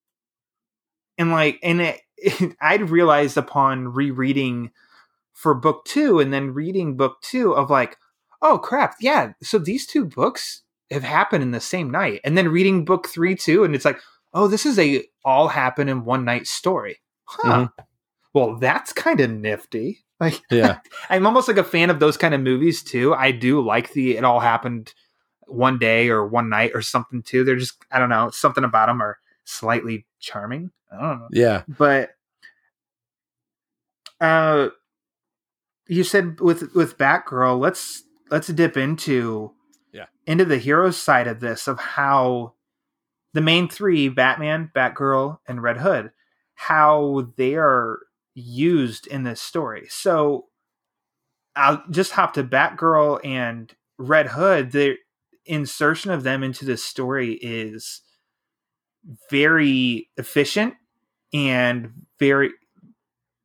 and like and it, it, I'd realized upon rereading for book 2 and then reading book 2 of like oh crap yeah so these two books have happened in the same night and then reading book 3 too and it's like oh, this is a all happen in one night story. Huh. Mm-hmm. Well, that's kind of nifty. Like, yeah, I'm almost like a fan of those kind of movies too. I do like the it all happened one day or one night or something too. They're just I don't know something about them are slightly charming. I don't know. Yeah, but uh, you said with with Batgirl, let's let's dip into yeah into the hero side of this of how the main three Batman, Batgirl, and Red Hood, how they are used in this story. So I'll just hop to Batgirl and Red Hood. The insertion of them into this story is very efficient and very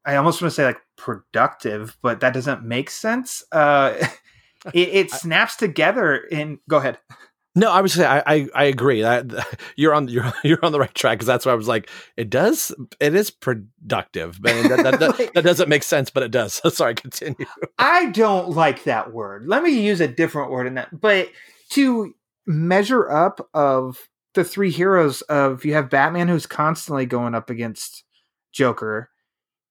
I almost want to say like productive, but that doesn't make sense. Uh, it, it snaps together and go ahead. No, I was say I, I, I agree that you're on you're you're on the right track because that's why I was like it does it is productive, but that, that, that, that, doesn't make sense, but it does. Sorry, continue. I don't like that word. Let me use a different word in that. But to measure up of the three heroes of you have Batman who's constantly going up against Joker,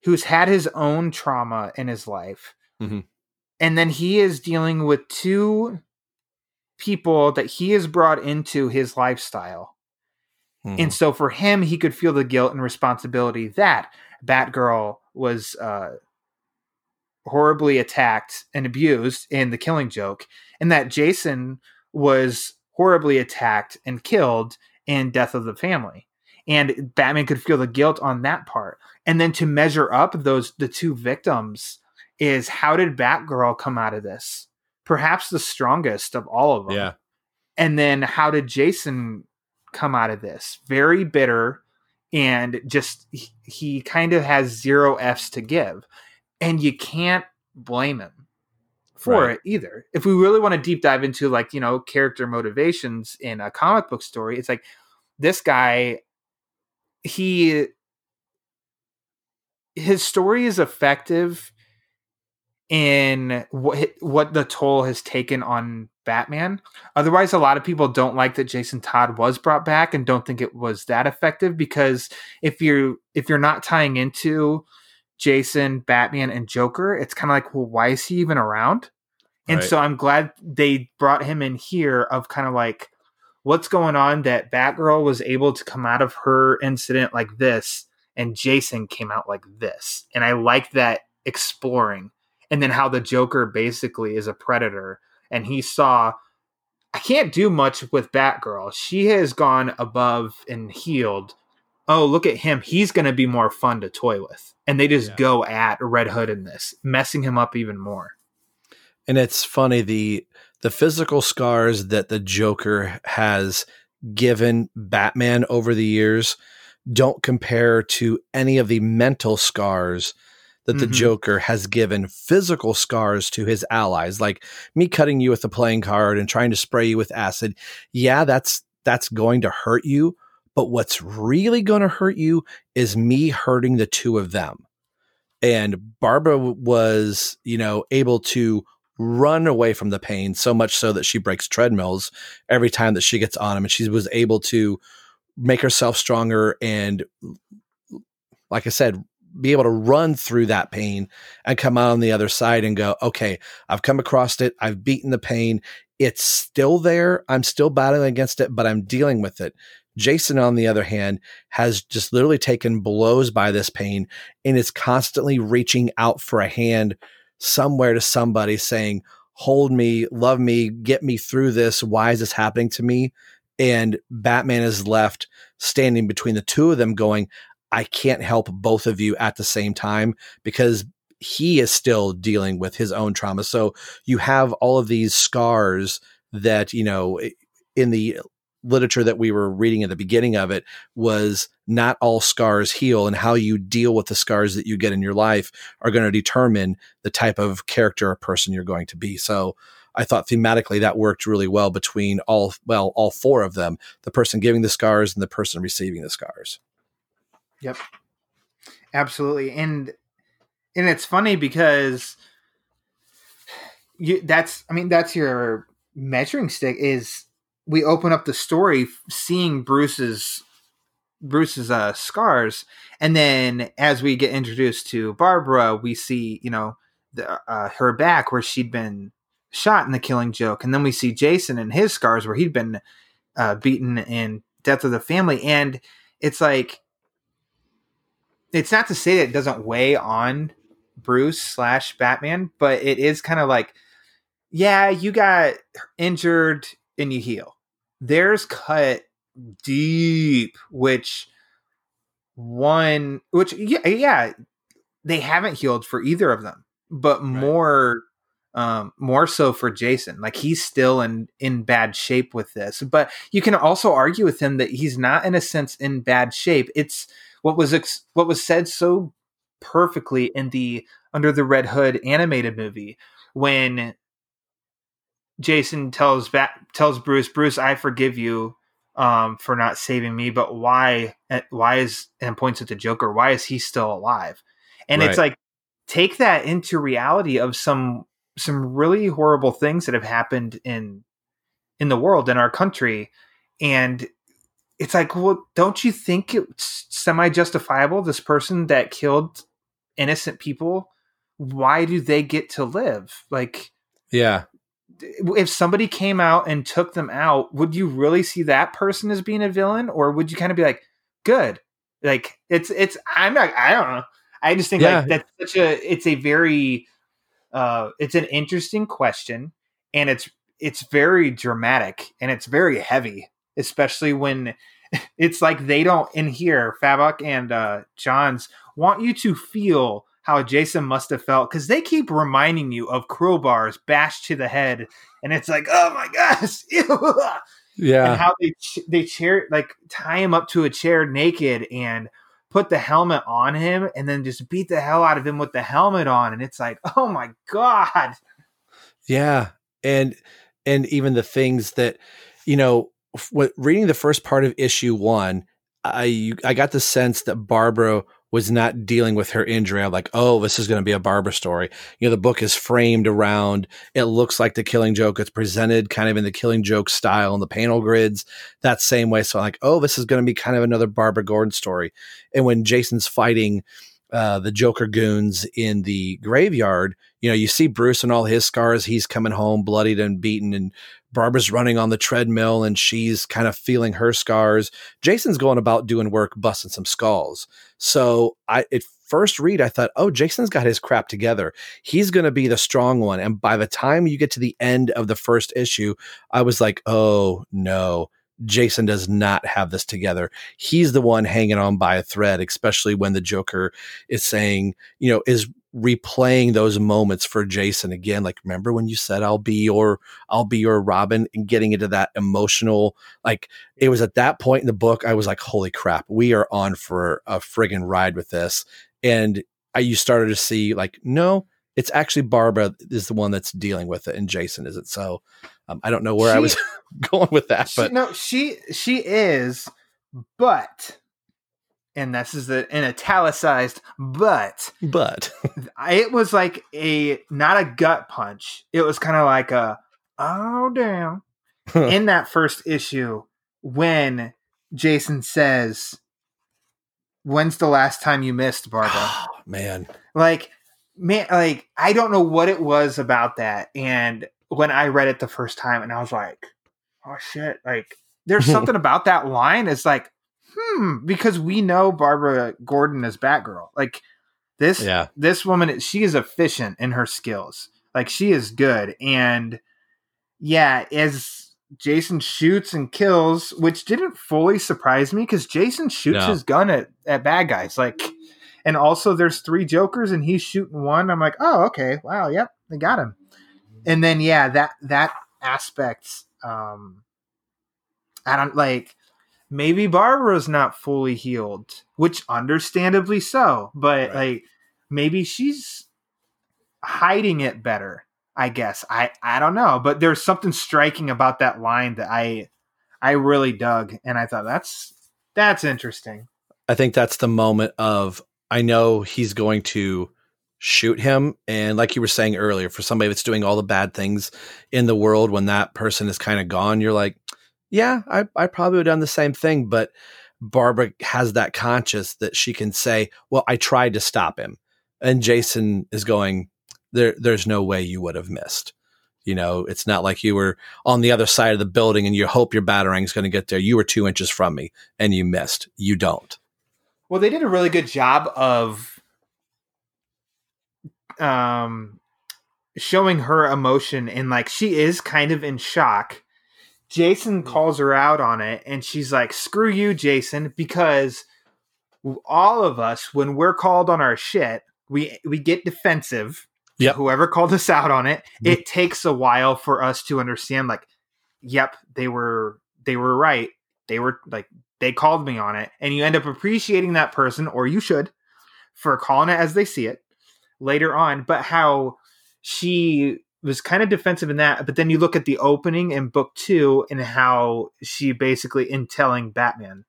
who's had his own trauma in his life, mm-hmm. and then he is dealing with two people that he has brought into his lifestyle. Mm-hmm. And so for him, he could feel the guilt and responsibility that Batgirl was uh, horribly attacked and abused in The Killing Joke, and that Jason was horribly attacked and killed in Death of the Family. And Batman could feel the guilt on that part. And then to measure up those the two victims is how did Batgirl come out of this? Perhaps the strongest of all of them. Yeah. And then how did Jason come out of this? Very bitter and just he, he kind of has zero F's to give. And you can't blame him for right. it either. If we really want to deep dive into like, you know, character motivations in a comic book story, it's like this guy he his story is effective in what what the toll has taken on Batman. Otherwise, a lot of people don't like that Jason Todd was brought back and don't think it was that effective because if you if you're not tying into Jason, Batman, and Joker, it's kind of like, well, why is he even around? And right. so I'm glad they brought him in here of kind of like what's going on that Batgirl was able to come out of her incident like this and Jason came out like this. And I like that exploring. And then how the Joker basically is a predator and he saw I can't do much with Batgirl. She has gone above and healed. Oh, look at him. He's going to be more fun to toy with. And they just yeah. go at Red Hood in this, messing him up even more. And it's funny the the physical scars that the Joker has given Batman over the years don't compare to any of the mental scars that the mm-hmm. Joker has given physical scars to his allies, like me cutting you with a playing card and trying to spray you with acid. Yeah, that's that's going to hurt you, but what's really going to hurt you is me hurting the two of them. And Barbara was, you know, able to run away from the pain so much so that she breaks treadmills every time that she gets on them and she was able to make herself stronger and like I said, be able to run through that pain and come out on the other side and go, okay, I've come across it. I've beaten the pain. It's still there. I'm still battling against it, but I'm dealing with it. Jason, on the other hand, has just literally taken blows by this pain and is constantly reaching out for a hand somewhere to somebody saying, hold me, love me, get me through this. Why is this happening to me? And Batman is left standing between the two of them going, I can't help both of you at the same time because he is still dealing with his own trauma. So you have all of these scars that, you know, in the literature that we were reading at the beginning of it was not all scars heal and how you deal with the scars that you get in your life are going to determine the type of character or person you're going to be. So I thought thematically that worked really well between all well all four of them, the person giving the scars and the person receiving the scars. Yep. Absolutely. And and it's funny because you that's I mean that's your measuring stick is we open up the story seeing Bruce's Bruce's uh, scars, and then as we get introduced to Barbara, we see you know the, uh, her back where she'd been shot in the Killing Joke, and then we see Jason and his scars where he'd been uh, beaten in Death of the Family, and it's like it's not to say that it doesn't weigh on Bruce slash Batman, but it is kind of like, yeah, you got injured and you heal There's cut deep, which one, which yeah, yeah, they haven't healed for either of them, but right. more, um, more so for Jason. Like he's still in in bad shape with this, but you can also argue with him that he's not, in a sense, in bad shape. It's what was ex- what was said so perfectly in the Under the Red Hood animated movie when Jason tells tells Bruce, Bruce, I forgive you um, for not saving me, but why? Eh, why is and points at the Joker? Why is he still alive? And right. it's like take that into reality of some some really horrible things that have happened in in the world in our country, and it's like, well, don't you think it's semi justifiable? This person that killed innocent people, why do they get to live? Like, yeah, if somebody came out and took them out, would you really see that person as being a villain, or would you kind of be like, good? Like it's it's I'm not I don't know. I just think yeah. like that's such a it's a very uh it's an interesting question and it's it's very dramatic and it's very heavy, especially when it's like they don't in here, Fabok and uh Johns want you to feel how Jason must have felt because they keep reminding you of crowbars bashed to the head, and it's like, oh my gosh, yeah. And how they they chair like tie him up to a chair naked and put the helmet on him, and then just beat the hell out of him with the helmet on, and it's like, oh my god, yeah, and and even the things that you know, what reading the first part of issue one I I got the sense that Barbara was not dealing with her injury. I'm like, oh, this is going to be a Barbara story. You know, the book is framed around, it looks like the Killing Joke. It's presented kind of in the Killing Joke style in the panel grids, that same way. So I'm like, oh, this is going to be kind of another Barbara Gordon story. And when Jason's fighting uh, the Joker goons in the graveyard, you know, you see Bruce and all his scars. He's coming home bloodied and beaten, and Barbara's running on the treadmill and she's kind of feeling her scars. Jason's going about doing work, busting some skulls. So I at first read, I thought, oh, Jason's got his crap together. He's going to be the strong one. And by the time you get to the end of the first issue, I was like, oh no. Jason does not have this together. He's the one hanging on by a thread, especially when the Joker is saying, you know, is replaying those moments for Jason again. Like, remember when you said I'll be your I'll be your Robin and getting into that emotional like it was at that point in the book, I was like, holy crap, we are on for a friggin' ride with this. And I you started to see like, no, it's actually Barbara is the one that's dealing with it and Jason isn't. So um, I don't know where she, I was going with that, but no, she she is, but and this is the, an italicized but but. it was like a not a gut punch. It was kind of like a oh damn. In that first issue when jason says when's the last time you missed barbara? Oh, man. Like man like i don't know what it was about that. And when i read it the first time and i was like oh shit. Like there's something about that line is like hmm, because we know Barbara Gordon as Batgirl. Like this, yeah. this woman, she is efficient in her skills. Like she is good, and yeah, as Jason shoots and kills, which didn't fully surprise me because Jason shoots no. his gun at at bad guys. Like, and also there's three Jokers and he's shooting one. I'm like, oh, okay, wow, yep, they got him. And then yeah, that that aspect, um, I don't like maybe Barbara's not fully healed, which understandably so, but right. like maybe she's hiding it better. I guess I I don't know, but there's something striking about that line that I I really dug, and I thought that's that's interesting. I think that's the moment of I know he's going to shoot him, and like you were saying earlier, for somebody that's doing all the bad things in the world, when that person is kind of gone, you're like, yeah, I, I probably would have done the same thing, but Barbara has that conscience that she can say, well, I tried to stop him. And Jason is going, there, there's no way you would have missed. You know, it's not like you were on the other side of the building and you hope your batarang is going to get there. You were two inches from me and you missed. You don't. Well, they did a really good job of um, showing her emotion and like she is kind of in shock Jason mm. calls her out on it, and she's like, "Screw you, Jason," because all of us, when we're called on our shit, we we get defensive. Yeah. Whoever called us out on it, mm-hmm. it takes a while for us to understand. Like, yep, they were they were right. They were like they called me on it, and you end up appreciating that person, or you should, for calling it as they see it later on. But how she was kind of defensive in that, but then you look at the opening in book two and how she basically in telling Batman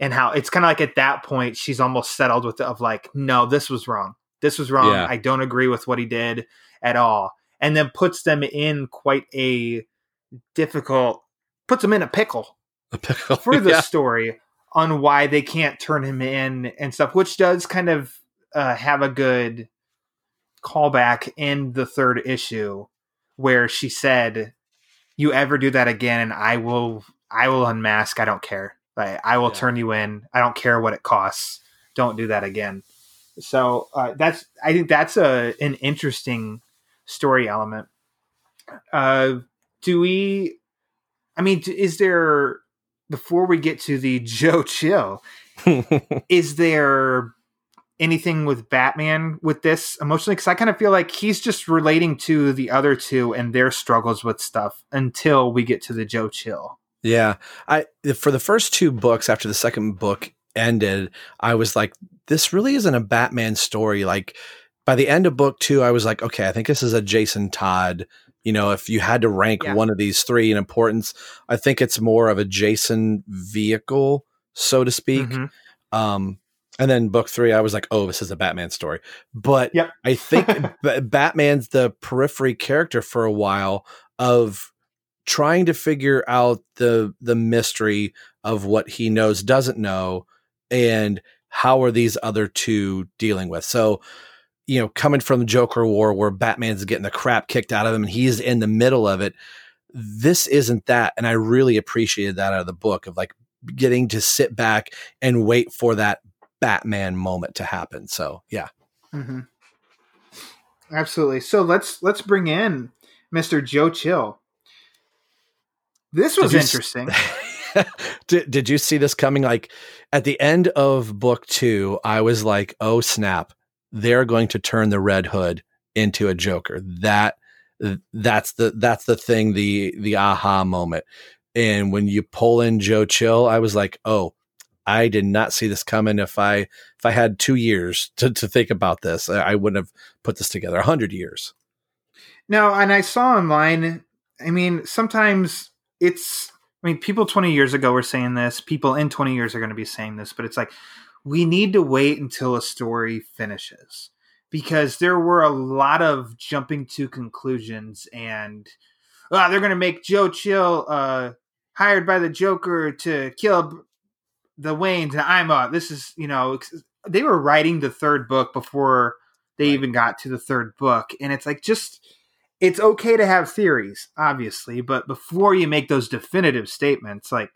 and how it's kind of like at that point she's almost settled with the, of like, no, this was wrong. This was wrong. Yeah. I don't agree with what he did at all. And then puts them in quite a difficult, puts them in a pickle, a pickle for the yeah. story on why they can't turn him in and stuff, which does kind of uh, have a good callback in the third issue where she said, "You ever do that again, and I will, I will unmask. I don't care. Like, I will yeah. turn you in. I don't care what it costs. Don't do that again." So uh, that's, I think that's a an interesting story element. Uh, do we? I mean, is there before we get to the Joe Chill? is there anything with Batman with this emotionally because I kind of feel like he's just relating to the other two and their struggles with stuff until we get to the Joe Chill. Yeah, I for the first two books after the second book ended, I was like, this really isn't a Batman story. Like by the end of book two, I was like, okay, I think this is a Jason Todd. You know, if you had to rank yeah. one of these three in importance, I think it's more of a Jason vehicle so to speak. Mm-hmm. Um, and then book three, I was like, oh, this is a Batman story. But yep. I think B- Batman's the periphery character for a while of trying to figure out the the mystery of what he knows doesn't know and how are these other two dealing with so you know coming from the joker war where batman's getting the crap kicked out of him and he's in the middle of it this isn't that and i really appreciated that out of the book of like getting to sit back and wait for that batman moment to happen so yeah mm-hmm. absolutely so let's let's bring in mr joe chill this was did interesting. did, did you see this coming? Like at the end of book two, I was like, oh snap, they're going to turn the Red Hood into a Joker. That that's the that's the thing, the the aha moment. And when you pull in Joe Chill, I was like, oh, I did not see this coming. If I if I had two years to, to think about this, I wouldn't have put this together. A hundred years. No, and I saw online. I mean, sometimes it's I mean, people 20 years ago were saying this, people in 20 years are going to be saying this, but it's like we need to wait until a story finishes because there were a lot of jumping to conclusions and uh, they're going to make Joe Chill uh, hired by the Joker to kill the Waynes and I'm uh this is, you know, they were writing the third book before they right. even got to the third book and it's like just it's okay to have theories, obviously, but before you make those definitive statements, like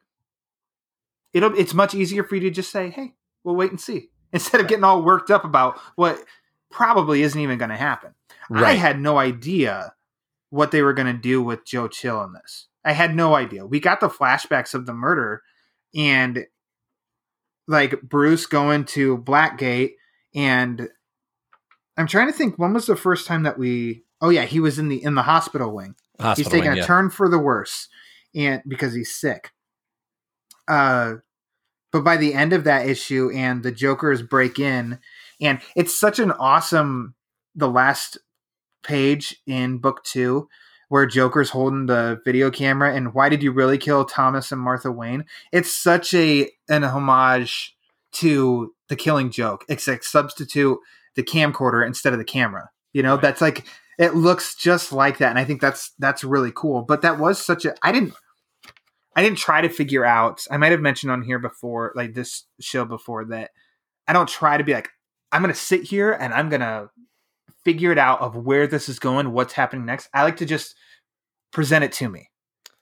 it'll it's much easier for you to just say, "Hey, we'll wait and see," instead of getting all worked up about what probably isn't even going to happen. Right. I had no idea what they were going to do with Joe Chill in this. I had no idea. We got the flashbacks of the murder and like Bruce going to Blackgate and I'm trying to think when was the first time that we Oh yeah, he was in the in the hospital wing. Hospital he's taking wing, a yeah. turn for the worse, and because he's sick. Uh, but by the end of that issue, and the Joker's break in, and it's such an awesome. The last page in book two, where Joker's holding the video camera, and why did you really kill Thomas and Martha Wayne? It's such a an homage to the Killing Joke. except substitute the camcorder instead of the camera. You know, right. that's like it looks just like that and i think that's that's really cool but that was such a i didn't i didn't try to figure out i might have mentioned on here before like this show before that i don't try to be like i'm gonna sit here and i'm gonna figure it out of where this is going what's happening next i like to just present it to me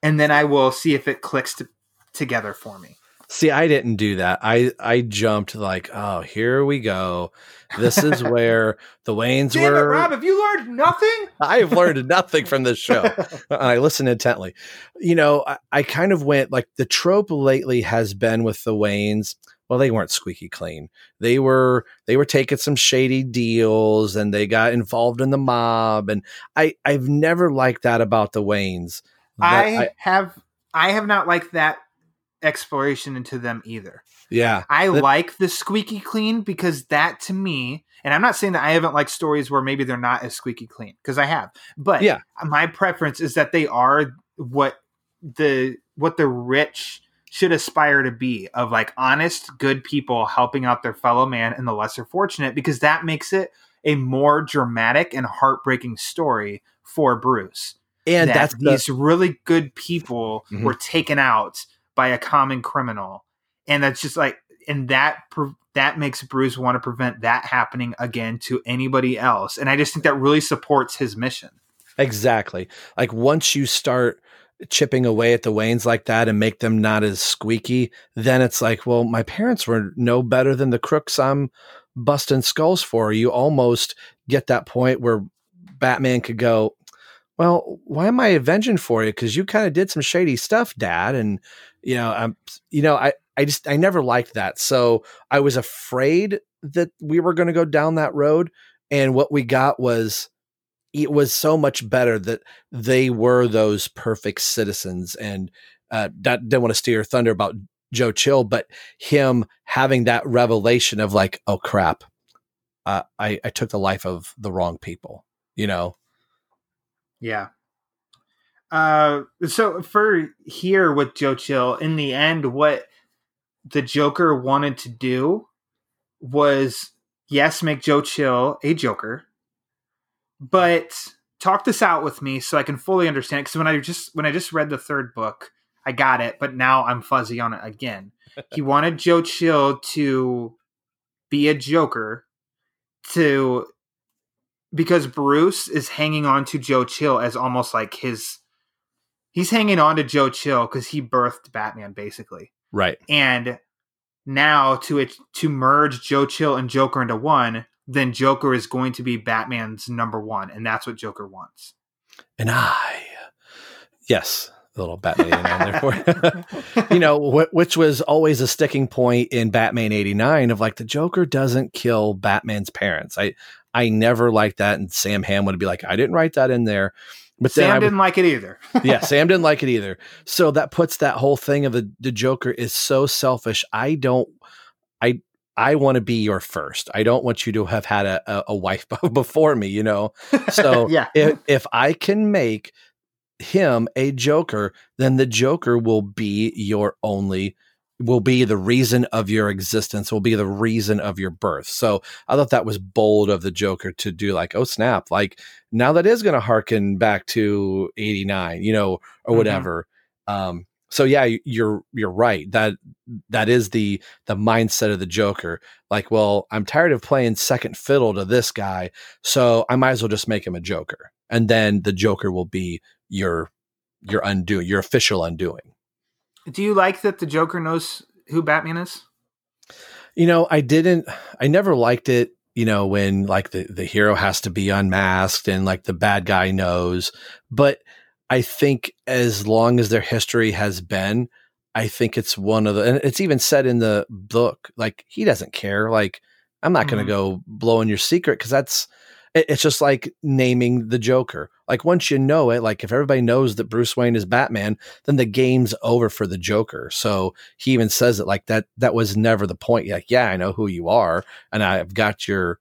and then i will see if it clicks to, together for me See, I didn't do that. I I jumped like, oh, here we go. This is where the Waynes Damn were. It, Rob, have you learned nothing? I have learned nothing from this show. I listened intently. You know, I, I kind of went like the trope lately has been with the Waynes. Well, they weren't squeaky clean. They were they were taking some shady deals and they got involved in the mob. And I I've never liked that about the Waynes. I, I have I have not liked that exploration into them either. Yeah. I that- like the squeaky clean because that to me, and I'm not saying that I haven't liked stories where maybe they're not as squeaky clean because I have. But yeah. my preference is that they are what the what the rich should aspire to be of like honest, good people helping out their fellow man and the lesser fortunate because that makes it a more dramatic and heartbreaking story for Bruce. And that that's these the- really good people mm-hmm. were taken out by a common criminal, and that's just like, and that that makes Bruce want to prevent that happening again to anybody else, and I just think that really supports his mission. Exactly. Like once you start chipping away at the Waynes like that and make them not as squeaky, then it's like, well, my parents were no better than the crooks I'm busting skulls for. You almost get that point where Batman could go, well, why am I avenging for you? Because you kind of did some shady stuff, Dad, and you know, I'm, you know, I, I just, I never liked that. So I was afraid that we were going to go down that road. And what we got was, it was so much better that they were those perfect citizens. And uh, that didn't want to steer thunder about Joe Chill, but him having that revelation of like, oh crap, uh, I, I took the life of the wrong people, you know? Yeah. Uh, so for here with Joe Chill, in the end, what the Joker wanted to do was yes, make Joe Chill a Joker, but talk this out with me so I can fully understand. Because when I just when I just read the third book, I got it, but now I'm fuzzy on it again. he wanted Joe Chill to be a Joker to because Bruce is hanging on to Joe Chill as almost like his he's hanging on to Joe Chill because he birthed Batman basically. Right. And now to it to merge Joe Chill and Joker into one, then Joker is going to be Batman's number one, and that's what Joker wants. And I, yes, a little Batman on there for you know, wh- which was always a sticking point in Batman '89 of like the Joker doesn't kill Batman's parents. I I never liked that, and Sam Hamm would be like, I didn't write that in there. But Sam didn't like it either. yeah, Sam didn't like it either. So that puts that whole thing of the, the Joker is so selfish. I don't, I, I want to be your first. I don't want you to have had a, a, wife before me, you know? So yeah. if, if I can make him a Joker, then the Joker will be your only will be the reason of your existence, will be the reason of your birth. So I thought that was bold of the Joker to do like, oh snap, like now that is going to harken back to 89, you know, or mm-hmm. whatever. Mm-hmm. Um, so yeah, you're you're right. That that is the the mindset of the Joker. Like, well, I'm tired of playing second fiddle to this guy, so I might as well just make him a Joker, and then the Joker will be your your undoing, your official undoing. Do you like that the Joker knows who Batman is? You know, I didn't. I never liked it. You know, when like the the hero has to be unmasked and like the bad guy knows. But I think as long as their history has been, I think it's one of the. And it's even said in the book, like he doesn't care. Like I'm not mm-hmm. going to go blowing your secret because that's it's just like naming the Joker. Like once you know it, like if everybody knows that Bruce Wayne is Batman, then the game's over for the Joker. So he even says it like that. That was never the point. Like, yeah, I know who you are, and I've got your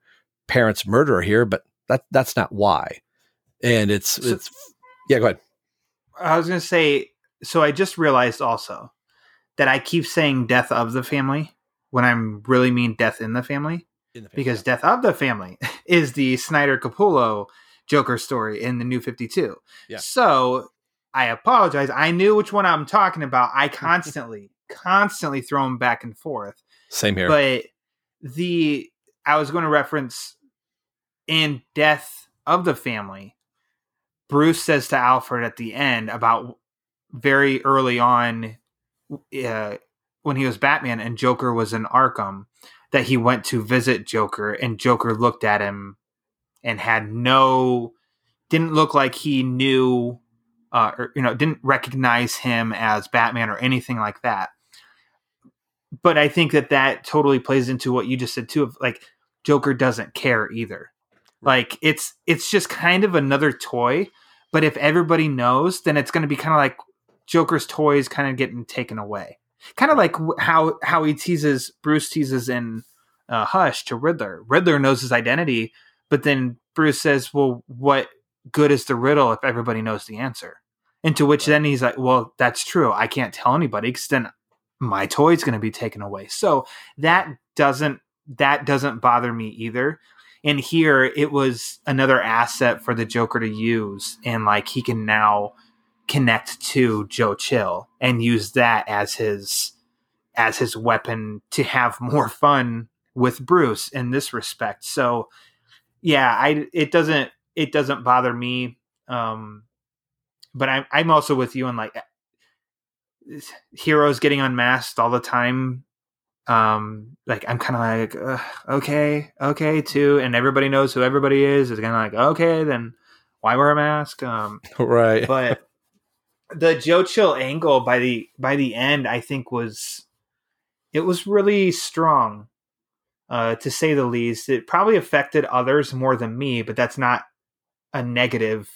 parents' murderer here, but that that's not why. And it's so, it's yeah. Go ahead. I was gonna say. So I just realized also that I keep saying death of the family when I'm really mean death in the family in the family because Death of the Family is the Snyder Capullo Joker story in the New 52. Yeah. So I apologize. I knew which one I'm talking about. I constantly, constantly throw them back and forth. Same here. But the I was going to reference in Death of the Family, Bruce says to Alfred at the end about very early on uh, when he was Batman and Joker was in Arkham that he went to visit Joker and Joker looked at him and had no didn't look like he knew uh, or you know didn't recognize him as Batman or anything like that. But I think that that totally plays into what you just said too of like Joker doesn't care either. Like it's it's just kind of another toy, but if everybody knows, then it's going to be kind of like Joker's toys kind of getting taken away kind of like how how he teases Bruce teases in uh, Hush to Riddler. Riddler knows his identity, but then Bruce says, "Well, what good is the riddle if everybody knows the answer?" And to which then he's like, "Well, that's true. I can't tell anybody because then my toy's going to be taken away." So that doesn't that doesn't bother me either. And here it was another asset for the Joker to use, and like he can now connect to Joe Chill and use that as his as his weapon to have more fun with Bruce in this respect. So yeah, I it doesn't it doesn't bother me. Um but I'm I'm also with you on like heroes getting unmasked all the time. Um like I'm kind of like okay, okay too and everybody knows who everybody is. It's kind of like okay, then why wear a mask? Um right. But the Joe Chill angle by the by the end, I think was it was really strong, uh, to say the least. It probably affected others more than me, but that's not a negative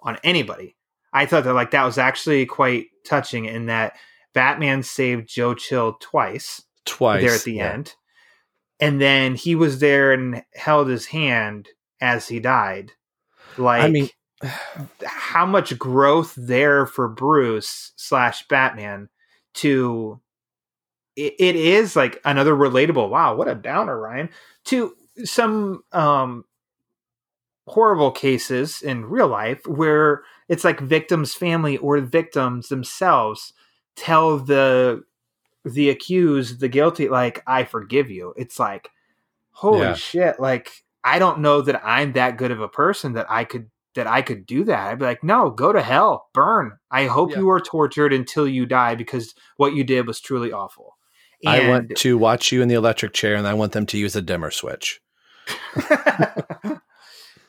on anybody. I thought that like that was actually quite touching in that Batman saved Joe Chill twice, twice there at the yeah. end, and then he was there and held his hand as he died. Like, I mean, how much growth there for Bruce slash Batman to it, it is like another relatable. Wow, what a downer, Ryan. To some um horrible cases in real life where it's like victims' family or victims themselves tell the the accused, the guilty, like, I forgive you. It's like, holy yeah. shit, like I don't know that I'm that good of a person that I could that I could do that. I'd be like, no, go to hell, burn. I hope yeah. you are tortured until you die because what you did was truly awful. And I want to watch you in the electric chair and I want them to use a dimmer switch.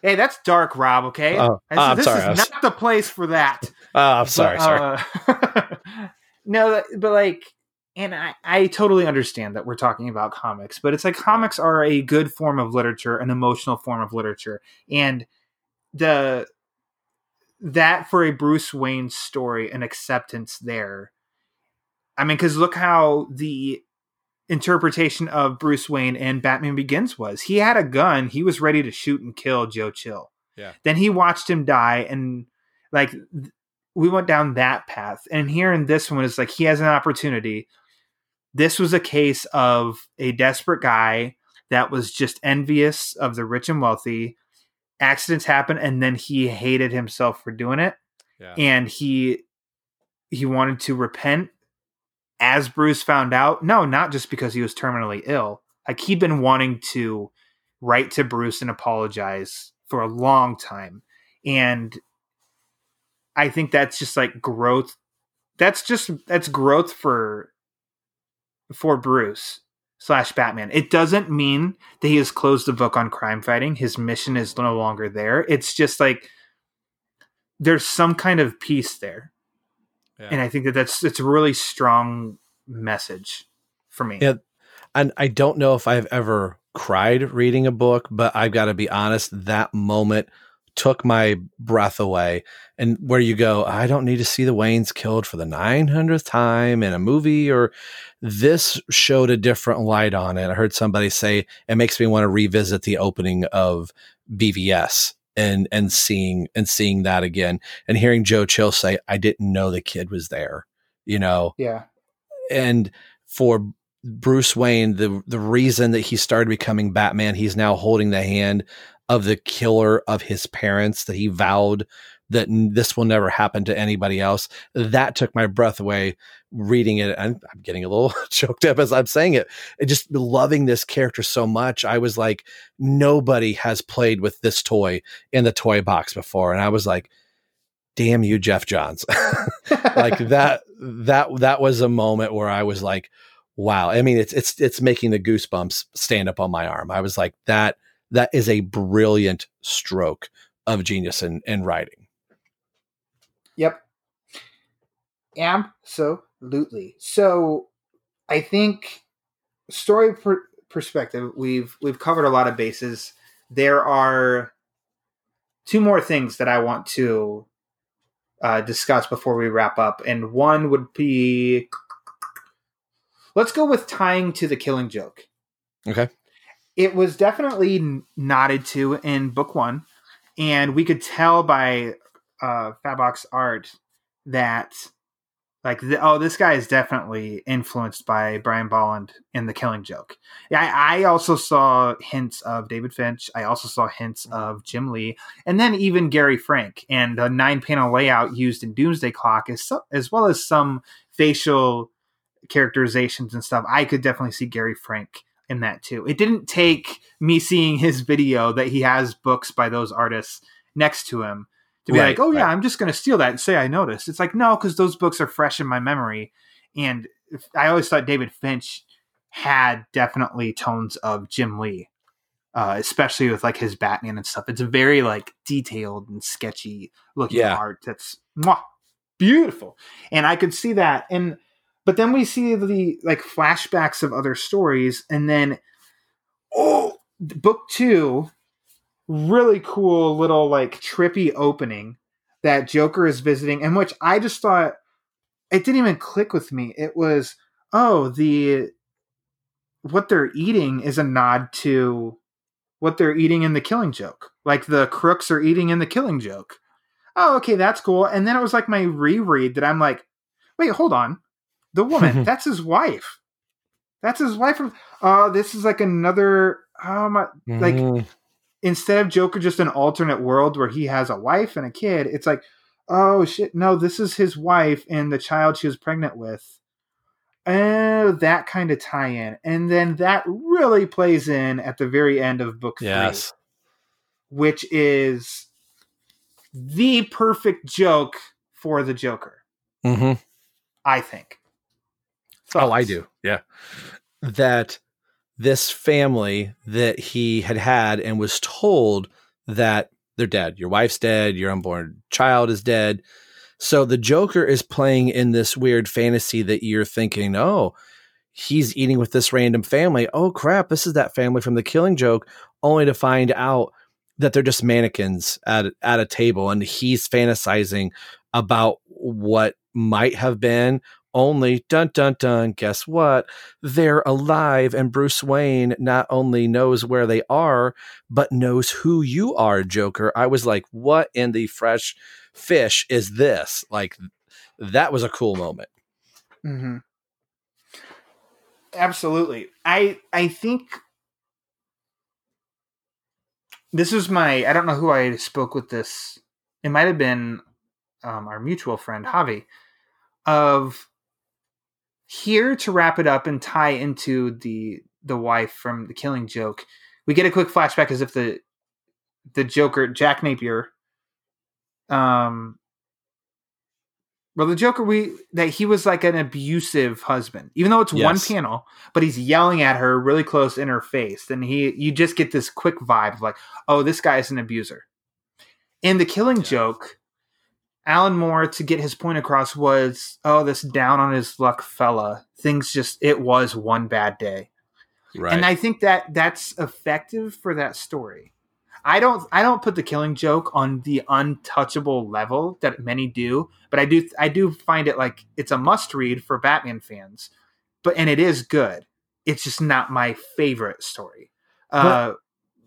hey, that's dark, Rob, okay? Oh, this, this sorry, is was... not the place for that. Oh, I'm sorry, but, sorry. Uh, no, but like, and I, I totally understand that we're talking about comics, but it's like comics are a good form of literature, an emotional form of literature. And the that for a Bruce Wayne story, an acceptance there. I mean, because look how the interpretation of Bruce Wayne and Batman Begins was. He had a gun, he was ready to shoot and kill Joe Chill. Yeah. Then he watched him die, and like we went down that path. And here in this one, is like he has an opportunity. This was a case of a desperate guy that was just envious of the rich and wealthy accidents happen and then he hated himself for doing it yeah. and he he wanted to repent as bruce found out no not just because he was terminally ill like he'd been wanting to write to bruce and apologize for a long time and i think that's just like growth that's just that's growth for for bruce slash Batman. It doesn't mean that he has closed the book on crime fighting. His mission is no longer there. It's just like there's some kind of peace there, yeah. and I think that that's it's a really strong message for me. Yeah, and I don't know if I've ever cried reading a book, but I've got to be honest. That moment took my breath away. And where you go, I don't need to see the Waynes killed for the 900th time in a movie, or this showed a different light on it. I heard somebody say it makes me want to revisit the opening of BVS and and seeing and seeing that again and hearing Joe Chill say, I didn't know the kid was there, you know. Yeah. And for Bruce Wayne, the the reason that he started becoming Batman, he's now holding the hand of the killer of his parents that he vowed that this will never happen to anybody else. That took my breath away reading it. I'm, I'm getting a little choked up as I'm saying it. And just loving this character so much. I was like, nobody has played with this toy in the toy box before. And I was like, damn you, Geoff Johns. like that, that, that was a moment where I was like, wow. I mean, it's, it's, it's making the goosebumps stand up on my arm. I was like, that, that is a brilliant stroke of genius in, in writing. Yep. Absolutely. So I think story per- perspective, we've we've covered a lot of bases. There are two more things that I want to uh, discuss before we wrap up, and one would be let's go with tying to the Killing Joke. Okay it was definitely nodded to in book one, and we could tell by uh, art that like the, oh this guy is definitely influenced by Brian Bolland in The Killing Joke. I, I also saw hints of David Finch. I also saw hints of Jim Lee, and then even Gary Frank and the nine panel layout used in Doomsday Clock, so, as well as some facial characterizations and stuff. I could definitely see Gary Frank in that too. It didn't take me seeing his video that he has books by those artists next to him to be right, like, oh yeah, right. I'm just going to steal that and say I noticed. It's like no, because those books are fresh in my memory, and I always thought David Finch had definitely tones of Jim Lee, uh, especially with like his Batman and stuff. It's a very like detailed and sketchy looking yeah. art that's mwah, beautiful, and I could see that and but then we see the like flashbacks of other stories, and then oh, book two, really cool little like trippy opening that Joker is visiting, and which I just thought it didn't even click with me. It was oh the what they're eating is a nod to what they're eating in the Killing Joke, like the crooks are eating in the Killing Joke. Oh, okay, that's cool. And then it was like my reread that I'm like, wait, hold on the woman, that's his wife. That's his wife from. Uh, this is like another. Oh my! Mm. Like mm-hmm. instead of Joker, just an alternate world where he has a wife and a kid. It's like, oh shit! No, this is his wife and the child she was pregnant with. Oh, that kind of tie-in, and then that really plays in at the very end of book yes. three, which is the perfect joke for the Joker. Mm-hmm. I think. Oh, I do. Yeah. That this family that he had had and was told that they're dead. Your wife's dead. Your unborn child is dead. So the Joker is playing in this weird fantasy that you're thinking, oh, he's eating with this random family. Oh, crap. This is that family from the killing joke, only to find out that they're just mannequins at, at a table and he's fantasizing about what might have been only dun dun dun guess what? They're alive and bruce wayne not only knows where they are but knows who you are joker. I was like what in the fresh fish is this? Like that was a cool moment. Mm-hmm. absolutely. I i think this was my i don't know who i spoke with this it might have been um, our mutual friend javi of here to wrap it up and tie into the the wife from the killing joke we get a quick flashback as if the the joker jack napier um well the joker we that he was like an abusive husband even though it's yes. one panel but he's yelling at her really close in her face and he you just get this quick vibe of like oh this guy is an abuser in the killing yeah. joke Alan Moore to get his point across was, oh, this down on his luck fella. Things just it was one bad day. Right. And I think that that's effective for that story. I don't I don't put the killing joke on the untouchable level that many do, but I do I do find it like it's a must read for Batman fans. But and it is good. It's just not my favorite story. Uh,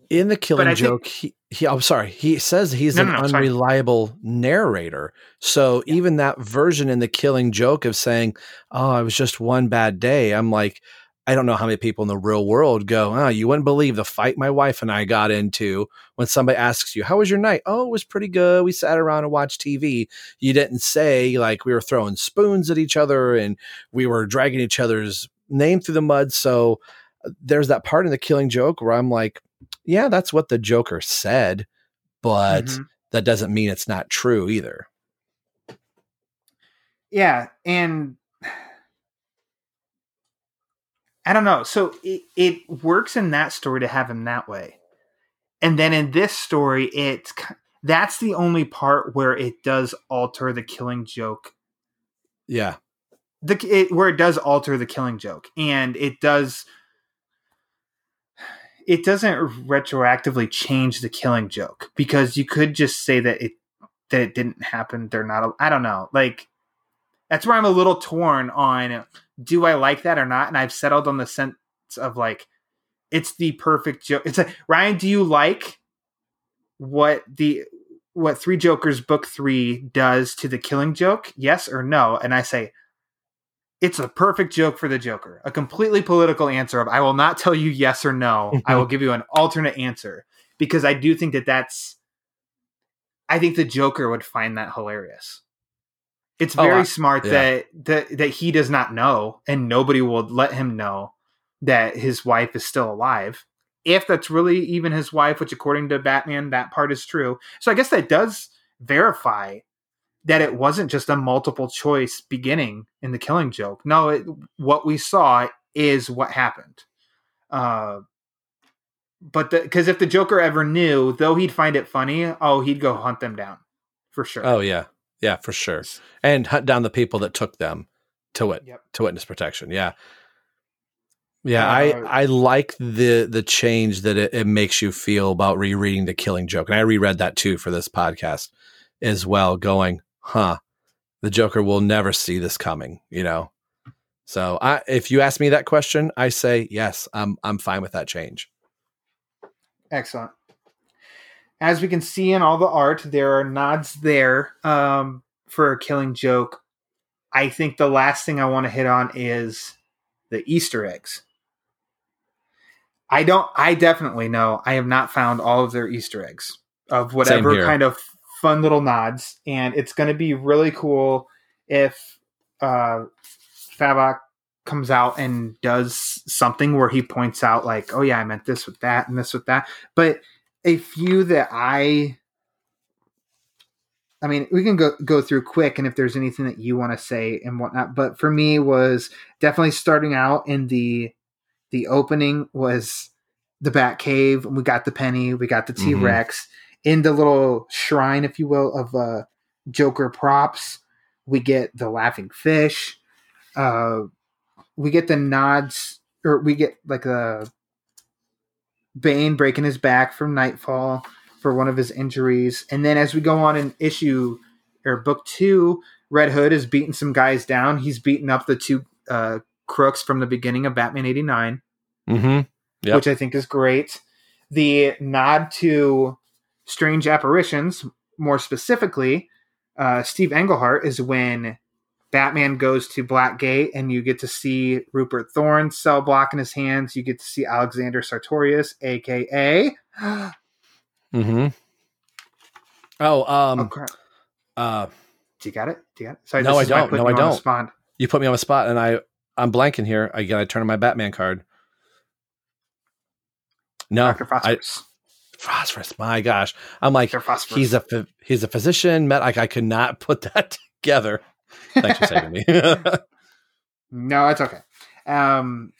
in the killing joke, think, he, he I'm sorry, he says he's no, an no, no, unreliable sorry. narrator. So yeah. even that version in the killing joke of saying, "Oh, it was just one bad day," I'm like, I don't know how many people in the real world go, "Oh, you wouldn't believe the fight my wife and I got into." When somebody asks you, "How was your night?" "Oh, it was pretty good. We sat around and watched TV." You didn't say like we were throwing spoons at each other and we were dragging each other's name through the mud. So uh, there's that part in the killing joke where I'm like, yeah, that's what the Joker said, but mm-hmm. that doesn't mean it's not true either. Yeah, and I don't know. So it, it works in that story to have him that way. And then in this story, it's that's the only part where it does alter the killing joke. Yeah. The it, where it does alter the killing joke and it does it doesn't retroactively change the killing joke because you could just say that it that it didn't happen. They're not. I don't know. Like that's where I'm a little torn on. Do I like that or not? And I've settled on the sense of like it's the perfect joke. It's like Ryan. Do you like what the what Three Jokers book three does to the killing joke? Yes or no? And I say it's a perfect joke for the Joker. A completely political answer of I will not tell you yes or no. I will give you an alternate answer because I do think that that's I think the Joker would find that hilarious. It's oh, very oh, I, smart yeah. that that that he does not know and nobody will let him know that his wife is still alive. If that's really even his wife, which according to Batman that part is true. So I guess that does verify that it wasn't just a multiple choice beginning in the killing joke. No, it, what we saw is what happened. Uh, but because if the Joker ever knew, though he'd find it funny, oh, he'd go hunt them down for sure. Oh yeah, yeah, for sure, and hunt down the people that took them to it yep. to witness protection. Yeah, yeah, uh, I I like the the change that it, it makes you feel about rereading the Killing Joke, and I reread that too for this podcast as well. Going, huh, the Joker will never see this coming, you know? So I, if you ask me that question, I say, yes, I'm, I'm fine with that change. Excellent. As we can see in all the art, there are nods there um, for a killing joke. I think the last thing I want to hit on is the Easter eggs I don't. I definitely know. I have not found all of their Easter eggs of whatever kind of fun little nods, and it's going to be really cool if uh, Fabok comes out and does something where he points out like, "Oh yeah, I meant this with that and this with that." But a few that I I mean, we can go go through quick, and if there's anything that you want to say and whatnot. But for me, was definitely starting out in the the opening was the Bat Cave. We got the penny, we got the T Rex mm-hmm. In the little shrine, if you will, of uh, Joker props. We get the laughing fish. Uh, we get the nods, or we get like a Bane breaking his back from Nightfall for one of his injuries. And then as we go on in issue or book two, Red Hood is beating some guys down. He's beating up the two uh, crooks from the beginning of Batman 89, mm-hmm. yep. which I think is great. The nod to Strange Apparitions, more specifically, uh, Steve Englehart, is when Batman goes to Blackgate and you get to see Rupert Thorne's cell block in his hands. You get to see Alexander Sartorius, aka Mm-hmm. Oh, um, oh, crap. Uh, do you got it? Do you got it? Sorry, no, I don't. No, I don't. You put me on the spot, and I I'm blanking here. I got to turn on my Batman card. No. I, phosphorus. My gosh, I'm like he's a he's a physician. Met like I could not put that together. Thanks for saving me. no, it's okay. Um,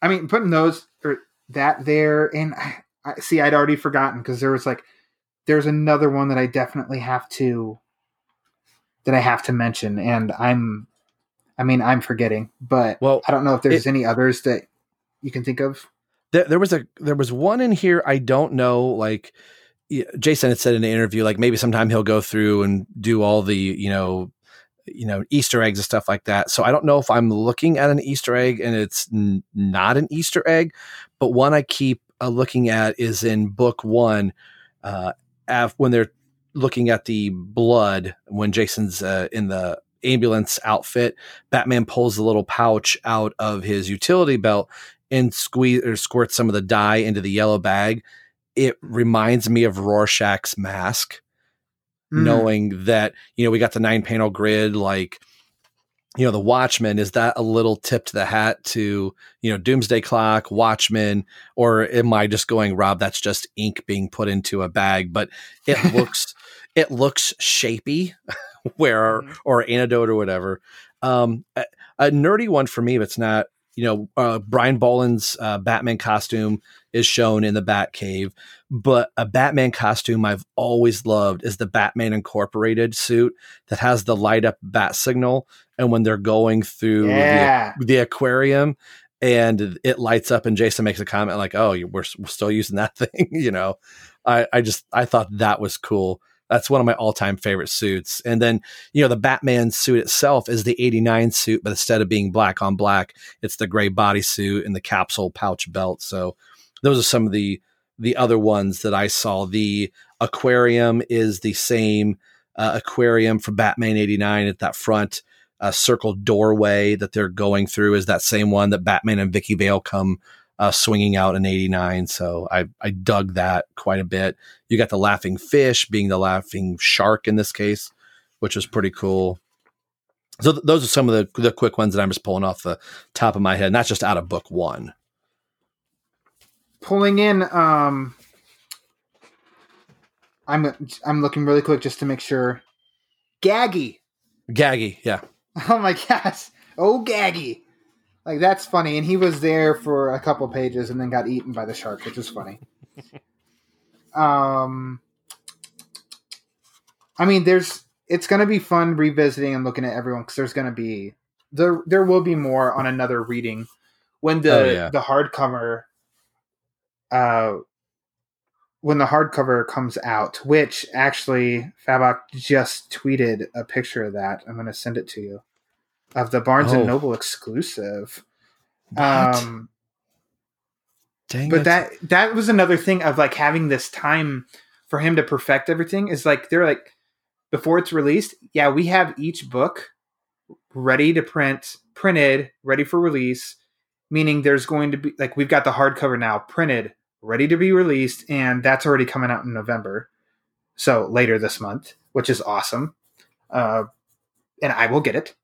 I mean, putting those or that there, and I, see, I'd already forgotten because there was like, there's another one that I definitely have to, that I have to mention, and I'm, I mean, I'm forgetting, but well, I don't know if there's it, any others that you can think of. There, there was a there was one in here I don't know like Jason had said in an interview like maybe sometime he'll go through and do all the you know you know Easter eggs and stuff like that. So I don't know if I'm looking at an Easter egg and it's n- not an Easter egg, but one I keep uh, looking at is in book one, uh, af- when they're looking at the blood when Jason's uh, in the ambulance outfit. Batman pulls the little pouch out of his utility belt and squeeze or squirts some of the dye into the yellow bag. It reminds me of Rorschach's mask, mm. knowing that you know we got the nine panel grid like you know, the Watchmen, is that a little tip to the hat to, you know, Doomsday Clock, Watchmen, or am I just going, Rob, that's just ink being put into a bag? But it looks it looks shapy, where mm-hmm. or antidote or whatever. Um, a, a, nerdy one for me, but it's not, you know, uh, Brian Bolland's uh, Batman costume is shown in the Batcave, but a Batman costume I've always loved is the Batman Incorporated suit that has the light up bat signal and when they're going through yeah. the, the, aquarium and it lights up and Jason makes a comment like, "Oh, we're, we're still using that thing," you know. I I just I thought that was cool. That's one of my all-time favorite suits. And then, you know, the Batman suit itself is the 89 suit, but instead of being black on black, it's the gray bodysuit and the capsule pouch belt. So those are some of the the other ones that I saw. The aquarium is the same uh, aquarium for Batman 89 at that front uh, circle doorway that they're going through is that same one that Batman and Vicki Vale come uh, swinging out in 89. So I, I dug that quite a bit. You got the laughing fish being the laughing shark in this case, which was pretty cool. So th- those are some of the, the quick ones that I'm just pulling off the top of my head, not just out of book one. Pulling in, um, I'm I'm looking really quick just to make sure. Gaggy. Gaggy, yeah. Oh my gosh. Oh, Gaggy. Like, that's funny. And he was there for a couple pages and then got eaten by the shark, which is funny. um, I mean, there's, it's going to be fun revisiting and looking at everyone because there's going to be, there, there will be more on another reading when the, oh, yeah. the hardcover, uh, when the hardcover comes out, which actually Fabok just tweeted a picture of that. I'm going to send it to you of the Barnes oh. and Noble exclusive. What? Um, Dang but it. that that was another thing of like having this time for him to perfect everything is like they're like before it's released, yeah, we have each book ready to print, printed, ready for release, meaning there's going to be like we've got the hardcover now printed, ready to be released, and that's already coming out in November, so later this month, which is awesome. Uh, and I will get it.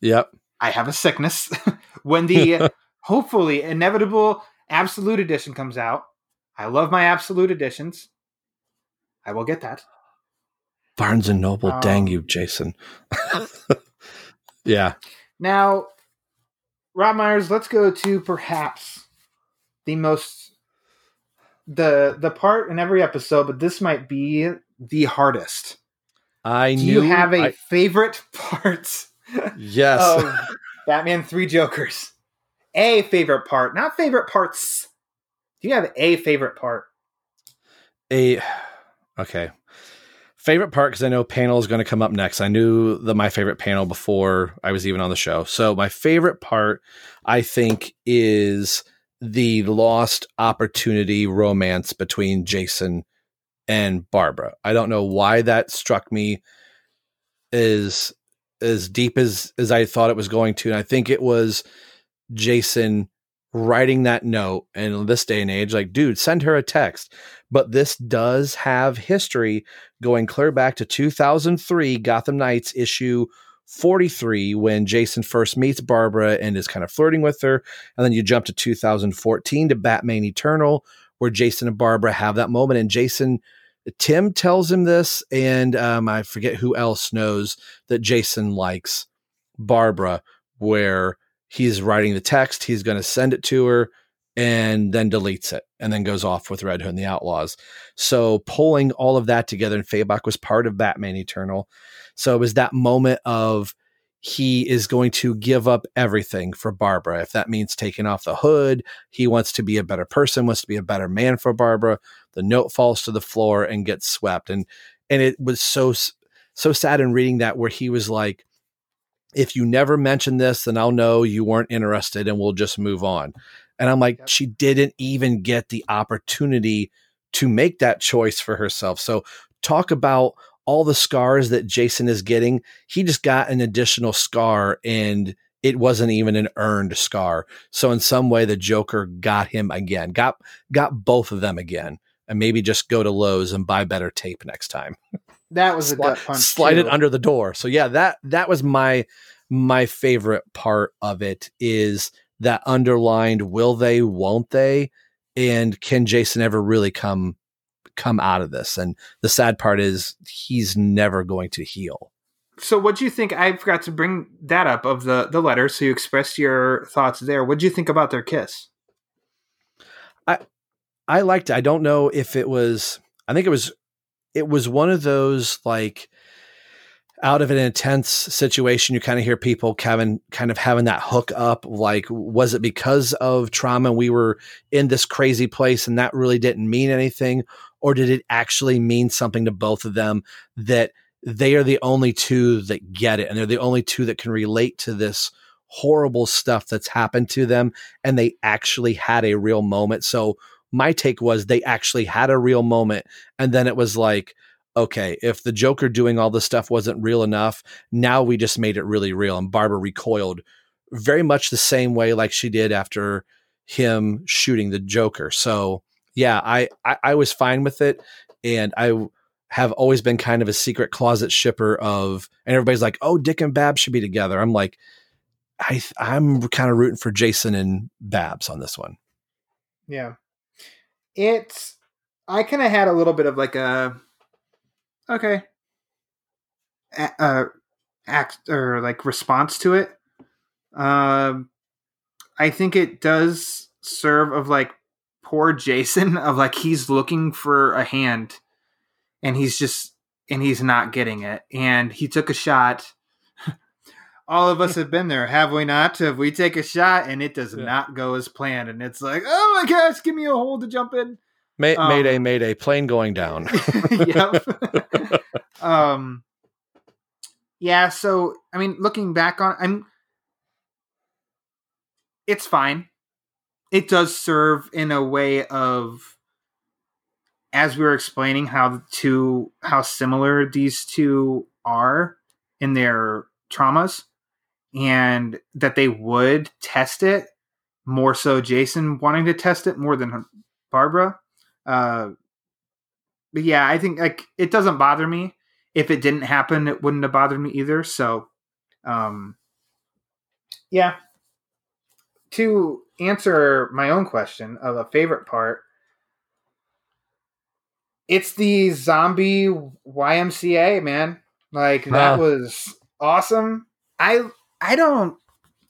Yep. I have a sickness. when the hopefully inevitable absolute edition comes out, I love my absolute editions. I will get that. Barnes and Noble, um, dang you, Jason. yeah. Now, Rob Myers, let's go to perhaps the most the the part in every episode, but this might be the hardest. I Do knew. you have a I, favorite part? Yes. Of Batman Three Jokers. A favorite part, not favorite parts. Do you have a favorite part? A okay. Favorite part because I know panel is going to come up next. I knew the my favorite panel before I was even on the show. So my favorite part, I think, is the lost opportunity romance between Jason and Barbara. I don't know why that struck me as as deep as as I thought it was going to. And I think it was Jason writing that note and in this day and age like dude send her a text but this does have history going clear back to 2003 gotham knights issue 43 when jason first meets barbara and is kind of flirting with her and then you jump to 2014 to batman eternal where jason and barbara have that moment and jason tim tells him this and um, i forget who else knows that jason likes barbara where he's writing the text, he's going to send it to her and then deletes it and then goes off with Red Hood and the Outlaws. So pulling all of that together, and Fabok was part of Batman Eternal. So it was that moment of he is going to give up everything for Barbara. If that means taking off the hood, he wants to be a better person, wants to be a better man for Barbara. The note falls to the floor and gets swept. And and it was so so sad in reading that where he was like, if you never mention this, then I'll know you weren't interested and we'll just move on. And I'm like, yep. she didn't even get the opportunity to make that choice for herself. So talk about all the scars that Jason is getting. He just got an additional scar and it wasn't even an earned scar. So in some way the Joker got him again. Got got both of them again. And maybe just go to Lowe's and buy better tape next time. That was a gut punch. Slide too. it under the door. So yeah, that that was my my favorite part of it is that underlined will they, won't they? And can Jason ever really come come out of this? And the sad part is he's never going to heal. So what do you think? I forgot to bring that up of the the letter. So you expressed your thoughts there. What do you think about their kiss? I I liked it. I don't know if it was I think it was it was one of those like out of an intense situation, you kind of hear people Kevin kind of having that hook up. Like, was it because of trauma we were in this crazy place and that really didn't mean anything? Or did it actually mean something to both of them that they are the only two that get it and they're the only two that can relate to this horrible stuff that's happened to them and they actually had a real moment. So my take was they actually had a real moment. And then it was like, okay, if the Joker doing all this stuff wasn't real enough, now we just made it really real. And Barbara recoiled very much the same way like she did after him shooting the Joker. So yeah, I, I, I was fine with it. And I have always been kind of a secret closet shipper of, and everybody's like, oh, Dick and Bab should be together. I'm like, I, I'm kind of rooting for Jason and Babs on this one. Yeah it's I kind of had a little bit of like a okay uh act or like response to it. Um, I think it does serve of like poor Jason of like he's looking for a hand and he's just and he's not getting it and he took a shot all of us have been there, have we not? Have we take a shot and it does yeah. not go as planned, and it's like, oh my gosh, give me a hole to jump in. May- um, mayday, mayday, plane going down. yep. um. Yeah. So, I mean, looking back on, I'm. It's fine. It does serve in a way of, as we were explaining, how the two, how similar these two are in their traumas and that they would test it more so Jason wanting to test it more than Barbara. Uh, but yeah, I think like it doesn't bother me. If it didn't happen, it wouldn't have bothered me either. So, um, yeah. To answer my own question of a favorite part, it's the zombie YMCA, man. Like that was awesome. I I don't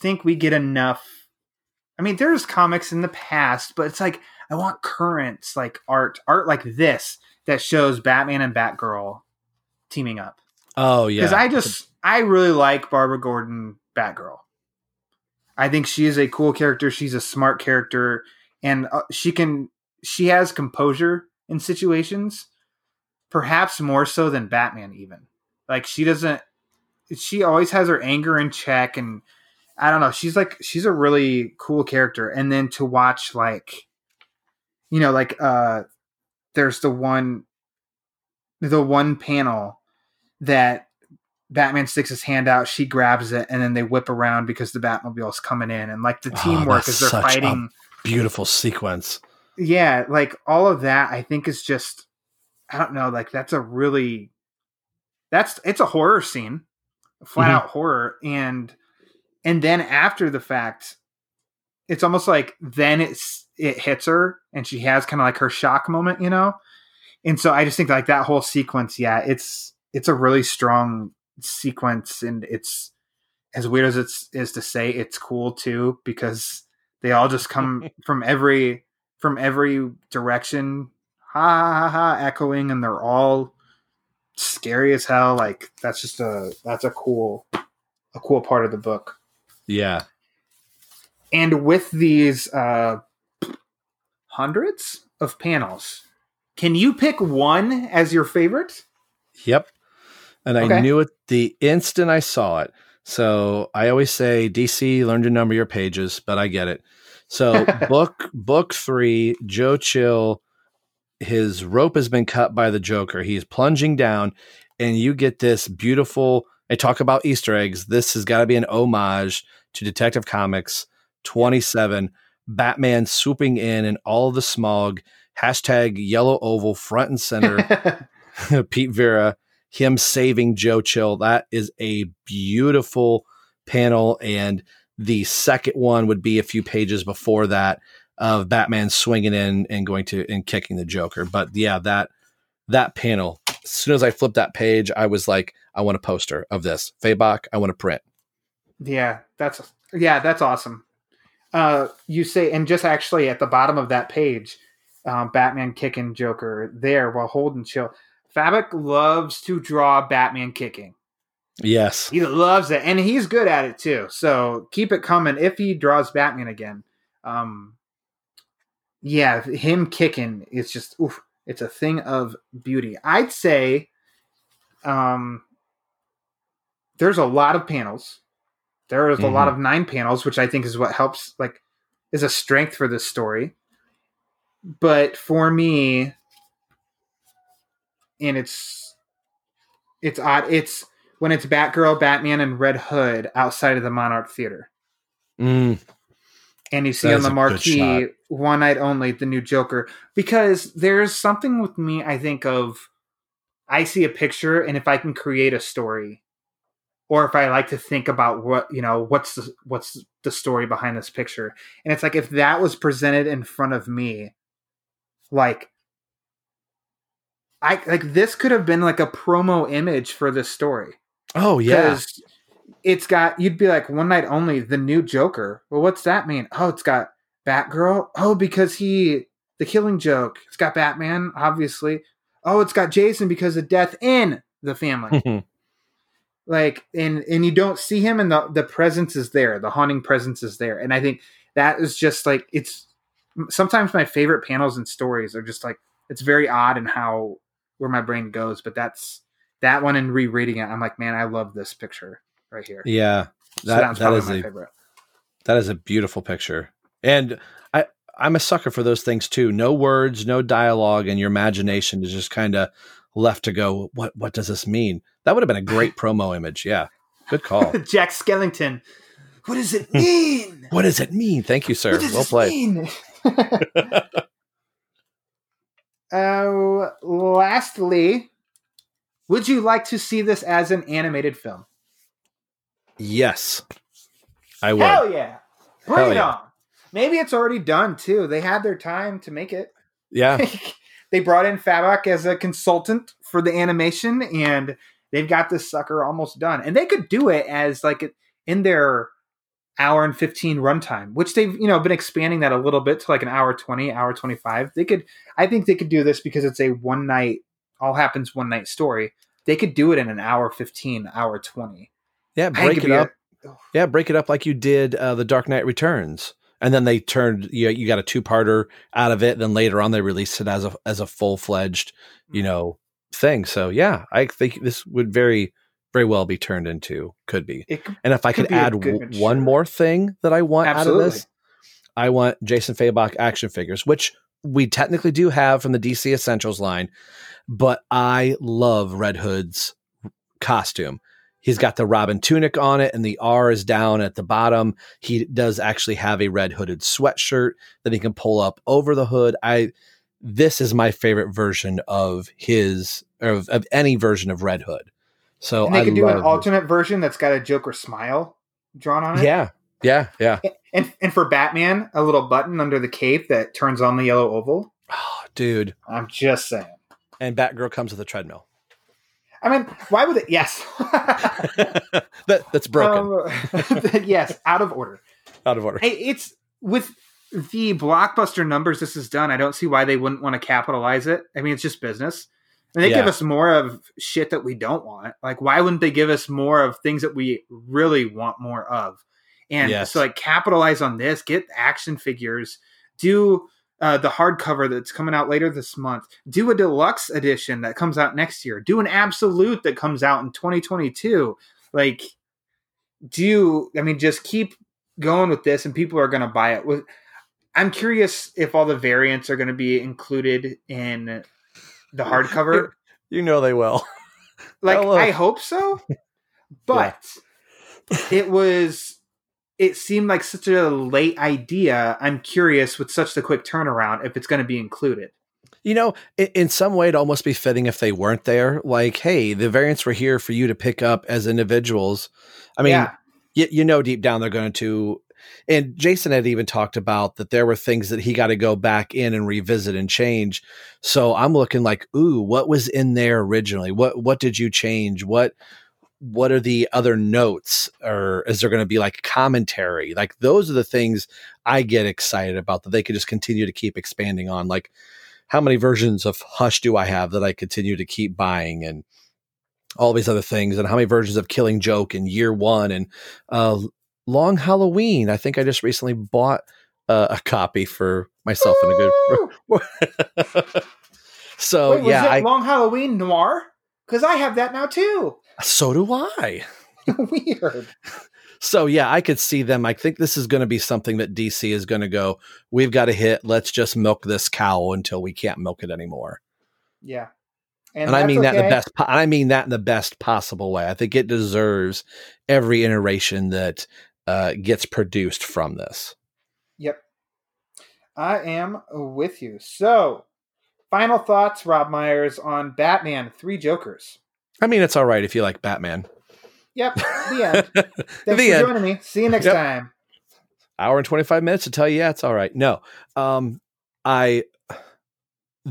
think we get enough. I mean, there's comics in the past, but it's like I want current like art, art like this that shows Batman and Batgirl teaming up. Oh yeah, because I just I really like Barbara Gordon Batgirl. I think she is a cool character. She's a smart character, and uh, she can she has composure in situations, perhaps more so than Batman. Even like she doesn't, she always has her anger in check, and I don't know. She's like she's a really cool character. And then to watch like, you know, like uh, there's the one, the one panel that Batman sticks his hand out, she grabs it, and then they whip around because the Batmobile's coming in, and like the oh, teamwork oh, as they're fighting. beautiful sequence. Yeah, like all of that, I think is just, I don't know, like that's a really, that's it's a horror scene, flat mm-hmm. out horror, and and then after the fact, it's almost like then it's it hits her, and she has kind of like her shock moment, you know, and so I just think like that whole sequence, yeah, it's it's a really strong sequence and it's as weird as it's is to say it's cool too because they all just come from every from every direction ha ha ha ha echoing and they're all scary as hell like that's just a that's a cool a cool part of the book yeah and with these uh hundreds of panels can you pick one as your favorite yep and okay. I knew it the instant I saw it. So I always say DC learn to number your pages, but I get it. So book book three, Joe Chill, his rope has been cut by the Joker. He's plunging down, and you get this beautiful. I talk about Easter eggs. This has got to be an homage to Detective Comics 27. Batman swooping in and all the smog. Hashtag yellow oval front and center. Pete Vera him saving Joe Chill. That is a beautiful panel. And the second one would be a few pages before that of Batman swinging in and going to and kicking the Joker. But yeah, that that panel. As soon as I flipped that page, I was like, I want a poster of this. Fabok, I want to print. Yeah, that's yeah, that's awesome. Uh, you say, and just actually at the bottom of that page, um, Batman kicking Joker there while holding chill. Fabok loves to draw Batman kicking. Yes. He loves it. And he's good at it too. So keep it coming if he draws Batman again. Um yeah, him kicking is just oof, it's a thing of beauty. I'd say um there's a lot of panels. There is mm-hmm. a lot mm-hmm. of nine panels, which I think is what helps like is a strength for this story. But for me, and it's it's odd. It's when it's Batgirl, Batman, and Red Hood outside of the Monarch Theater. Mm. And you see that on the marquee, one night only, the new Joker. Because there's something with me, I think, of I see a picture, and if I can create a story, or if I like to think about what you know, what's the what's the story behind this picture, and it's like if that was presented in front of me, like I like this could have been like a promo image for this story. Oh yeah. It's got you'd be like one night only the new Joker. Well, what's that mean? Oh, it's got Batgirl. Oh, because he the killing joke. It's got Batman, obviously. Oh, it's got Jason because of death in the family. Hmm. like and and you don't see him and the the presence is there. The haunting presence is there. And I think that is just like it's sometimes my favorite panels and stories are just like it's very odd in how where my brain goes. But that's that one and rereading it, I'm like, man, I love this picture right here. Yeah, that, so that is a favorite. that is a beautiful picture, and I I'm a sucker for those things too. No words, no dialogue, and your imagination is just kind of left to go. What what does this mean? That would have been a great promo image. Yeah. Good call. Jack Skellington. What does it mean? what does it mean? Thank you, sir. Well played. uh, lastly, would you like to see this as an animated film? Yes. I would. Hell yeah. Bring Hell it yeah. on. Maybe it's already done too. They had their time to make it. Yeah. they brought in Fabok as a consultant for the animation and they've got this sucker almost done. And they could do it as like in their hour and 15 runtime, which they've, you know, been expanding that a little bit to like an hour 20, hour 25. They could I think they could do this because it's a one night all happens one night story. They could do it in an hour 15, hour 20. Yeah, break it up. A, yeah, break it up like you did uh, the Dark Knight Returns and then they turned you, you got a two-parter out of it then later on they released it as a as a full-fledged you mm-hmm. know thing so yeah i think this would very very well be turned into could be could, and if i could, could add w- one more thing that i want Absolutely. out of this i want jason fabok action figures which we technically do have from the dc essentials line but i love red hood's costume He's got the Robin tunic on it, and the R is down at the bottom. He does actually have a red hooded sweatshirt that he can pull up over the hood. I this is my favorite version of his of, of any version of Red Hood. So and they I could do an alternate version that's got a Joker smile drawn on it. Yeah, yeah, yeah. And and for Batman, a little button under the cape that turns on the yellow oval. Oh, dude, I'm just saying. And Batgirl comes with a treadmill. I mean, why would it? Yes, that that's broken. Um, yes, out of order. Out of order. It's with the blockbuster numbers this is done. I don't see why they wouldn't want to capitalize it. I mean, it's just business. And they yeah. give us more of shit that we don't want. Like, why wouldn't they give us more of things that we really want more of? And yes. so, like, capitalize on this. Get action figures. Do uh, the hardcover that's coming out later this month. Do a deluxe edition that comes out next year. Do an absolute that comes out in 2022. Like, do I mean just keep going with this, and people are going to buy it. I'm curious if all the variants are going to be included in the hardcover. you know they will. like I hope so, but yeah. it was it seemed like such a late idea. I'm curious with such the quick turnaround if it's going to be included. You know, in, in, some way, it'd almost be fitting if they weren't there. Like, hey, the variants were here for you to pick up as individuals. I mean, yeah. you, you know, deep down they're going to. And Jason had even talked about that there were things that he got to go back in and revisit and change. So I'm looking like, ooh, what was in there originally? What what did you change? What what are the other notes or is there going to be like commentary? Like those are the things i get excited about that they could just continue to keep expanding on. Like how many versions of hush do i have that i continue to keep buying and all these other things and how many versions of killing joke in year one and uh, long halloween? I think i just recently bought uh, a copy for myself in a good so Wait, yeah I, long halloween noir? Because i have that now too so do I. Weird. So yeah, I could see them. I think this is going to be something that DC is going to go. We've got to hit. Let's just milk this cow until we can't milk it anymore. Yeah, and, and I mean okay. that in the best. I mean that in the best possible way. I think it deserves every iteration that uh, gets produced from this. Yep, I am with you. So, final thoughts, Rob Myers, on Batman: Three Jokers. I mean, it's all right if you like Batman. Yep. The end. Thanks the for end. joining me. See you next yep. time. Hour and 25 minutes to tell you, yeah, it's all right. No, um, I,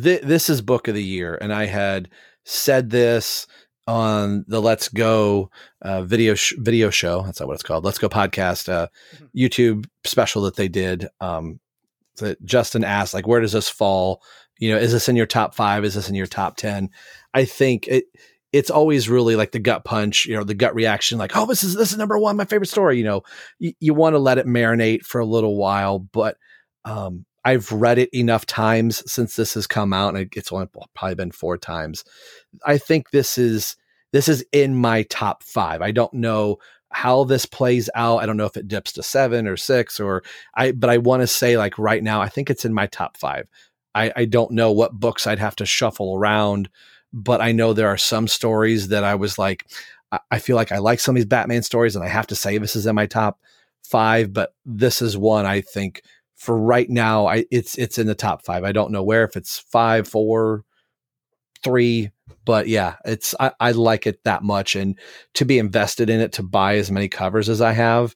th- this is book of the year. And I had said this on the Let's Go uh, video sh- video show. That's not what it's called. Let's Go podcast, uh, mm-hmm. YouTube special that they did. Um, that Justin asked, like, where does this fall? You know, is this in your top five? Is this in your top ten? I think it it's always really like the gut punch, you know, the gut reaction, like, oh, this is this is number one, my favorite story. You know, you, you want to let it marinate for a little while, but um, I've read it enough times since this has come out, and it's only probably been four times. I think this is this is in my top five. I don't know how this plays out. I don't know if it dips to seven or six or I, but I want to say like right now, I think it's in my top five. I, I don't know what books I'd have to shuffle around but I know there are some stories that I was like, I, feel like I like some of these Batman stories, and I have to say this is in my top five. But this is one I think for right now, I it's it's in the top five. I don't know where if it's five, four, three, but yeah, it's I, I like it that much, and to be invested in it, to buy as many covers as I have,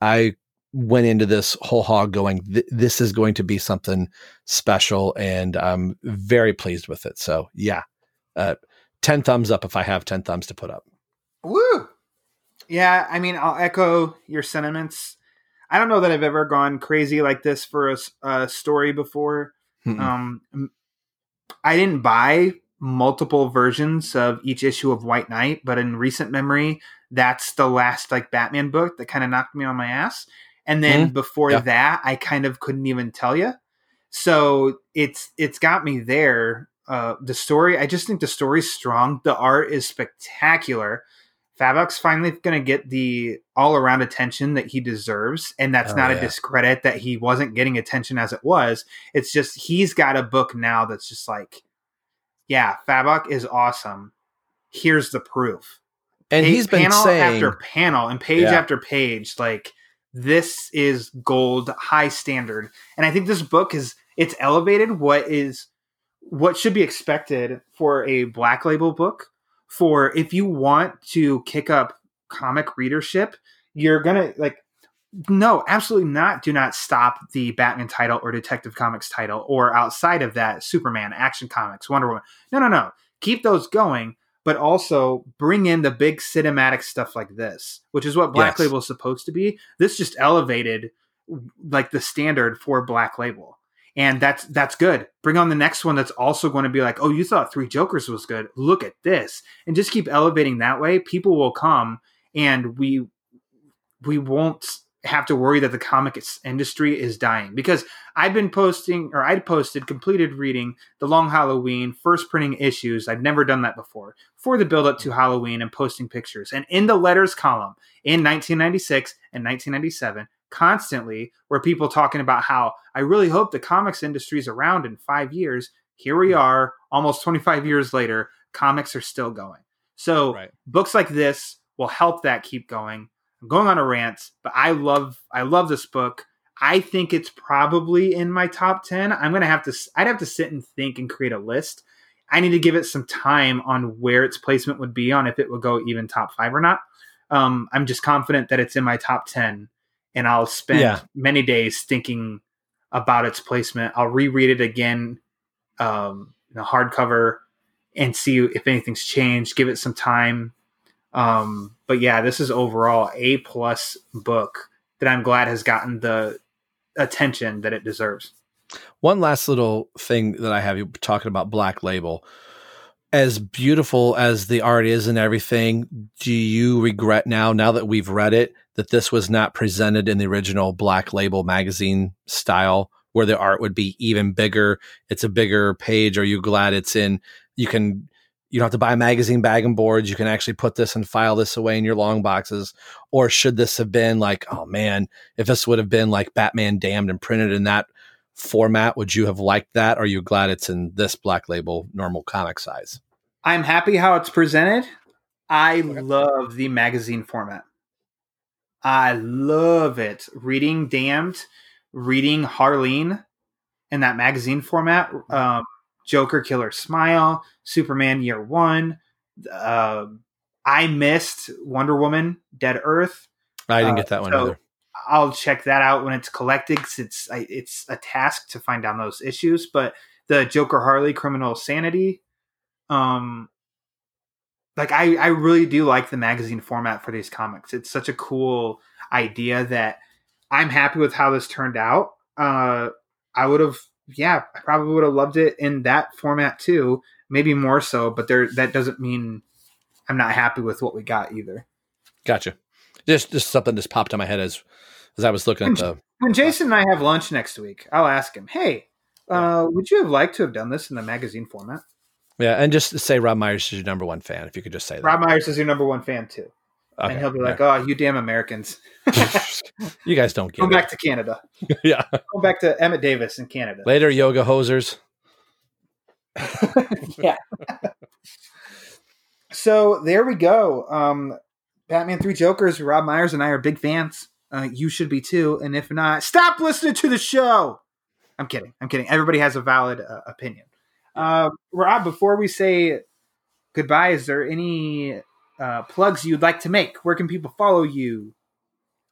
I went into this whole hog going, this is going to be something special, and I'm very pleased with it. So yeah, uh, ten thumbs up if I have ten thumbs to put up. Woo! Yeah, I mean, I'll echo your sentiments. I don't know that I've ever gone crazy like this for a, a story before. Mm-mm. Um, I didn't buy multiple versions of each issue of White Knight, but in recent memory, that's the last like Batman book that kind of knocked me on my ass. And then mm-hmm. before yeah. that, I kind of couldn't even tell you. So it's it's got me there. Uh, the story, I just think the story's strong. The art is spectacular. Fabok's finally going to get the all around attention that he deserves. And that's oh, not yeah. a discredit that he wasn't getting attention as it was. It's just he's got a book now that's just like, yeah, Fabok is awesome. Here's the proof. And he's been panel saying after panel and page yeah. after page, like this is gold, high standard. And I think this book is it's elevated what is what should be expected for a black label book for if you want to kick up comic readership, you're gonna like no, absolutely not. Do not stop the Batman title or Detective Comics title or outside of that, Superman, Action Comics, Wonder Woman. No, no, no. Keep those going, but also bring in the big cinematic stuff like this, which is what Black yes. Label is supposed to be. This just elevated like the standard for Black Label and that's that's good. Bring on the next one that's also going to be like, oh, you thought Three Jokers was good. Look at this, and just keep elevating that way. People will come, and we we won't have to worry that the comic industry is dying because I've been posting or I'd posted completed reading the Long Halloween first printing issues. I've never done that before for the build up to Halloween and posting pictures. And in the letters column in 1996 and 1997, constantly were people talking about how I really hope the comics industry is around in five years. Here we are, almost 25 years later, comics are still going. So right. books like this will help that keep going. I'm going on a rant, but I love I love this book. I think it's probably in my top 10. I'm going to have to I'd have to sit and think and create a list. I need to give it some time on where its placement would be on if it would go even top 5 or not. Um, I'm just confident that it's in my top 10 and I'll spend yeah. many days thinking about its placement. I'll reread it again, um, in a hardcover, and see if anything's changed. Give it some time. Um, but yeah, this is overall a plus book that I'm glad has gotten the attention that it deserves. One last little thing that I have you talking about Black Label. As beautiful as the art is and everything, do you regret now, now that we've read it, that this was not presented in the original Black Label magazine style, where the art would be even bigger. It's a bigger page. Are you glad it's in? You can you don't have to buy a magazine bag and boards. You can actually put this and file this away in your long boxes. Or should this have been like, oh man, if this would have been like Batman Damned and printed in that format, would you have liked that? Or are you glad it's in this black label normal comic size? I'm happy how it's presented. I love the magazine format. I love it. Reading Damned, reading Harleen in that magazine format. Um, Joker Killer Smile, Superman Year One. Uh, I missed Wonder Woman Dead Earth. I didn't get that uh, one so either. I'll check that out when it's collected. it's it's a task to find down those issues. But the Joker Harley Criminal Sanity, um, like I, I really do like the magazine format for these comics. It's such a cool idea that I'm happy with how this turned out. Uh, I would have, yeah, I probably would have loved it in that format too, maybe more so. But there, that doesn't mean I'm not happy with what we got either. Gotcha. Just, just something just popped in my head as, as I was looking when, at the. When Jason and I have lunch next week, I'll ask him, "Hey, uh, would you have liked to have done this in the magazine format?" Yeah, and just say Rob Myers is your number one fan. If you could just say that. Rob Myers is your number one fan too. Okay, and he'll be like, "Oh, you damn Americans! you guys don't get Go back to Canada. yeah, go back to Emmett Davis in Canada later. Yoga hosers. yeah. so there we go. Um, Batman Three Jokers. Rob Myers and I are big fans. Uh, you should be too. And if not, stop listening to the show. I'm kidding. I'm kidding. Everybody has a valid uh, opinion. Uh, Rob, before we say goodbye, is there any uh, plugs you'd like to make? Where can people follow you?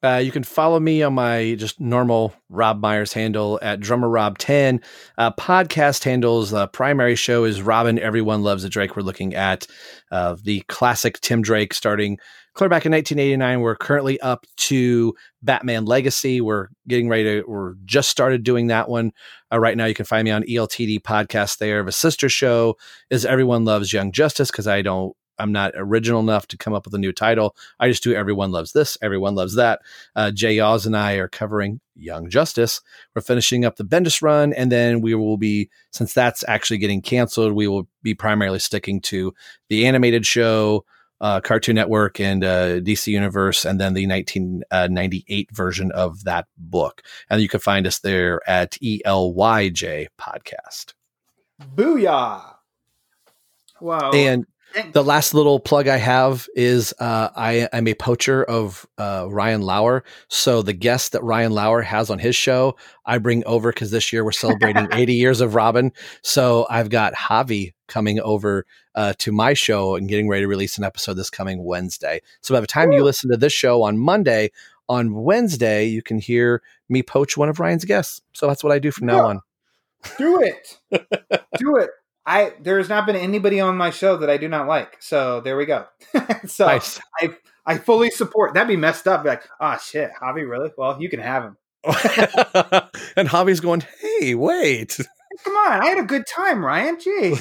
Uh, you can follow me on my just normal Rob Myers handle at Drummer Rob 10. Uh, podcast handles, the primary show is Robin Everyone Loves a Drake. We're looking at uh, the classic Tim Drake starting back in 1989. We're currently up to Batman Legacy. We're getting ready to, we're just started doing that one. Uh, right now, you can find me on ELTD podcast there. The sister show is Everyone Loves Young Justice because I don't I'm not original enough to come up with a new title. I just do Everyone Loves This, Everyone Loves That. Uh, Jay Oz and I are covering Young Justice. We're finishing up the Bendis run, and then we will be, since that's actually getting canceled, we will be primarily sticking to the animated show, uh, Cartoon Network, and uh, DC Universe, and then the 1998 version of that book. And you can find us there at ELYJ Podcast. Booyah! Wow. And the last little plug I have is uh, I am a poacher of uh, Ryan Lower. So the guest that Ryan Lower has on his show, I bring over because this year we're celebrating 80 years of Robin. So I've got Javi coming over uh, to my show and getting ready to release an episode this coming Wednesday. So by the time Ooh. you listen to this show on Monday, on Wednesday you can hear me poach one of Ryan's guests. So that's what I do from yeah. now on. Do it. do it. I there has not been anybody on my show that I do not like. So there we go. so nice. I I fully support. That'd be messed up. Be like, oh shit, Javi, really? Well, you can have him. and Javi's going, hey, wait. Come on, I had a good time, Ryan. Gee.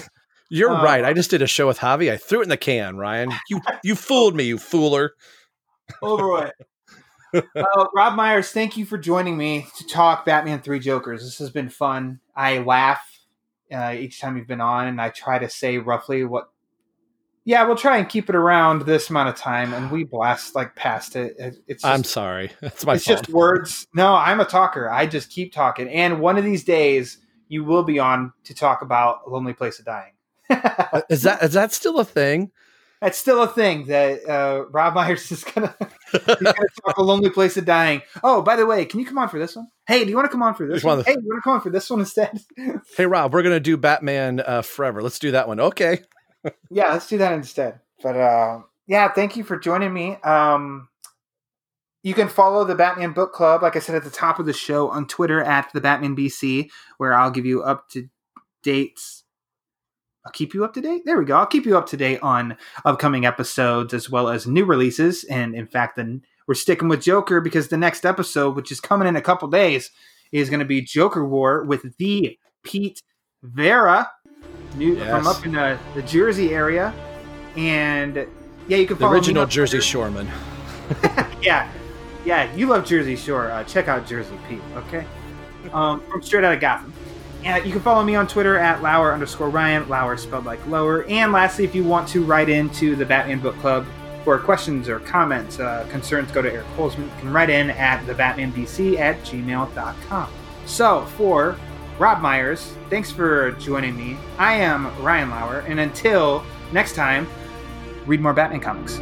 You're uh, right. I just did a show with Javi. I threw it in the can, Ryan. You you fooled me, you fooler. Over it. uh, Rob Myers, thank you for joining me to talk Batman Three Jokers. This has been fun. I laugh uh, each time you've been on, and I try to say roughly what. Yeah, we'll try and keep it around this amount of time, and we blast like past it. It's. Just, I'm sorry. That's my. It's fault. just words. No, I'm a talker. I just keep talking, and one of these days you will be on to talk about a lonely place of dying. Uh, is that is that still a thing? That's still a thing that uh, Rob Myers is gonna, gonna talk a lonely place of dying. Oh, by the way, can you come on for this one? Hey, do you want to come on for this one? Hey, you want to come on for this one instead? hey, Rob, we're gonna do Batman uh, Forever. Let's do that one. Okay. yeah, let's do that instead. But uh, yeah, thank you for joining me. Um, you can follow the Batman Book Club, like I said at the top of the show, on Twitter at the Batman BC, where I'll give you up to dates I'll keep you up to date. There we go. I'll keep you up to date on upcoming episodes as well as new releases. And in fact, then we're sticking with Joker because the next episode, which is coming in a couple days, is going to be Joker War with the Pete Vera, new yes. from up in the, the, Jersey area. And yeah, you can follow the original Jersey Shoreman. yeah, yeah, you love Jersey Shore. Uh, check out Jersey Pete. Okay, um, from straight out of Gotham. And you can follow me on Twitter at Lower underscore Ryan, Lower spelled like lower. And lastly, if you want to write into the Batman Book Club for questions or comments, uh, concerns, go to Eric Holzman. You can write in at thebatmanbc at gmail.com. So for Rob Myers, thanks for joining me. I am Ryan Lower, and until next time, read more Batman comics.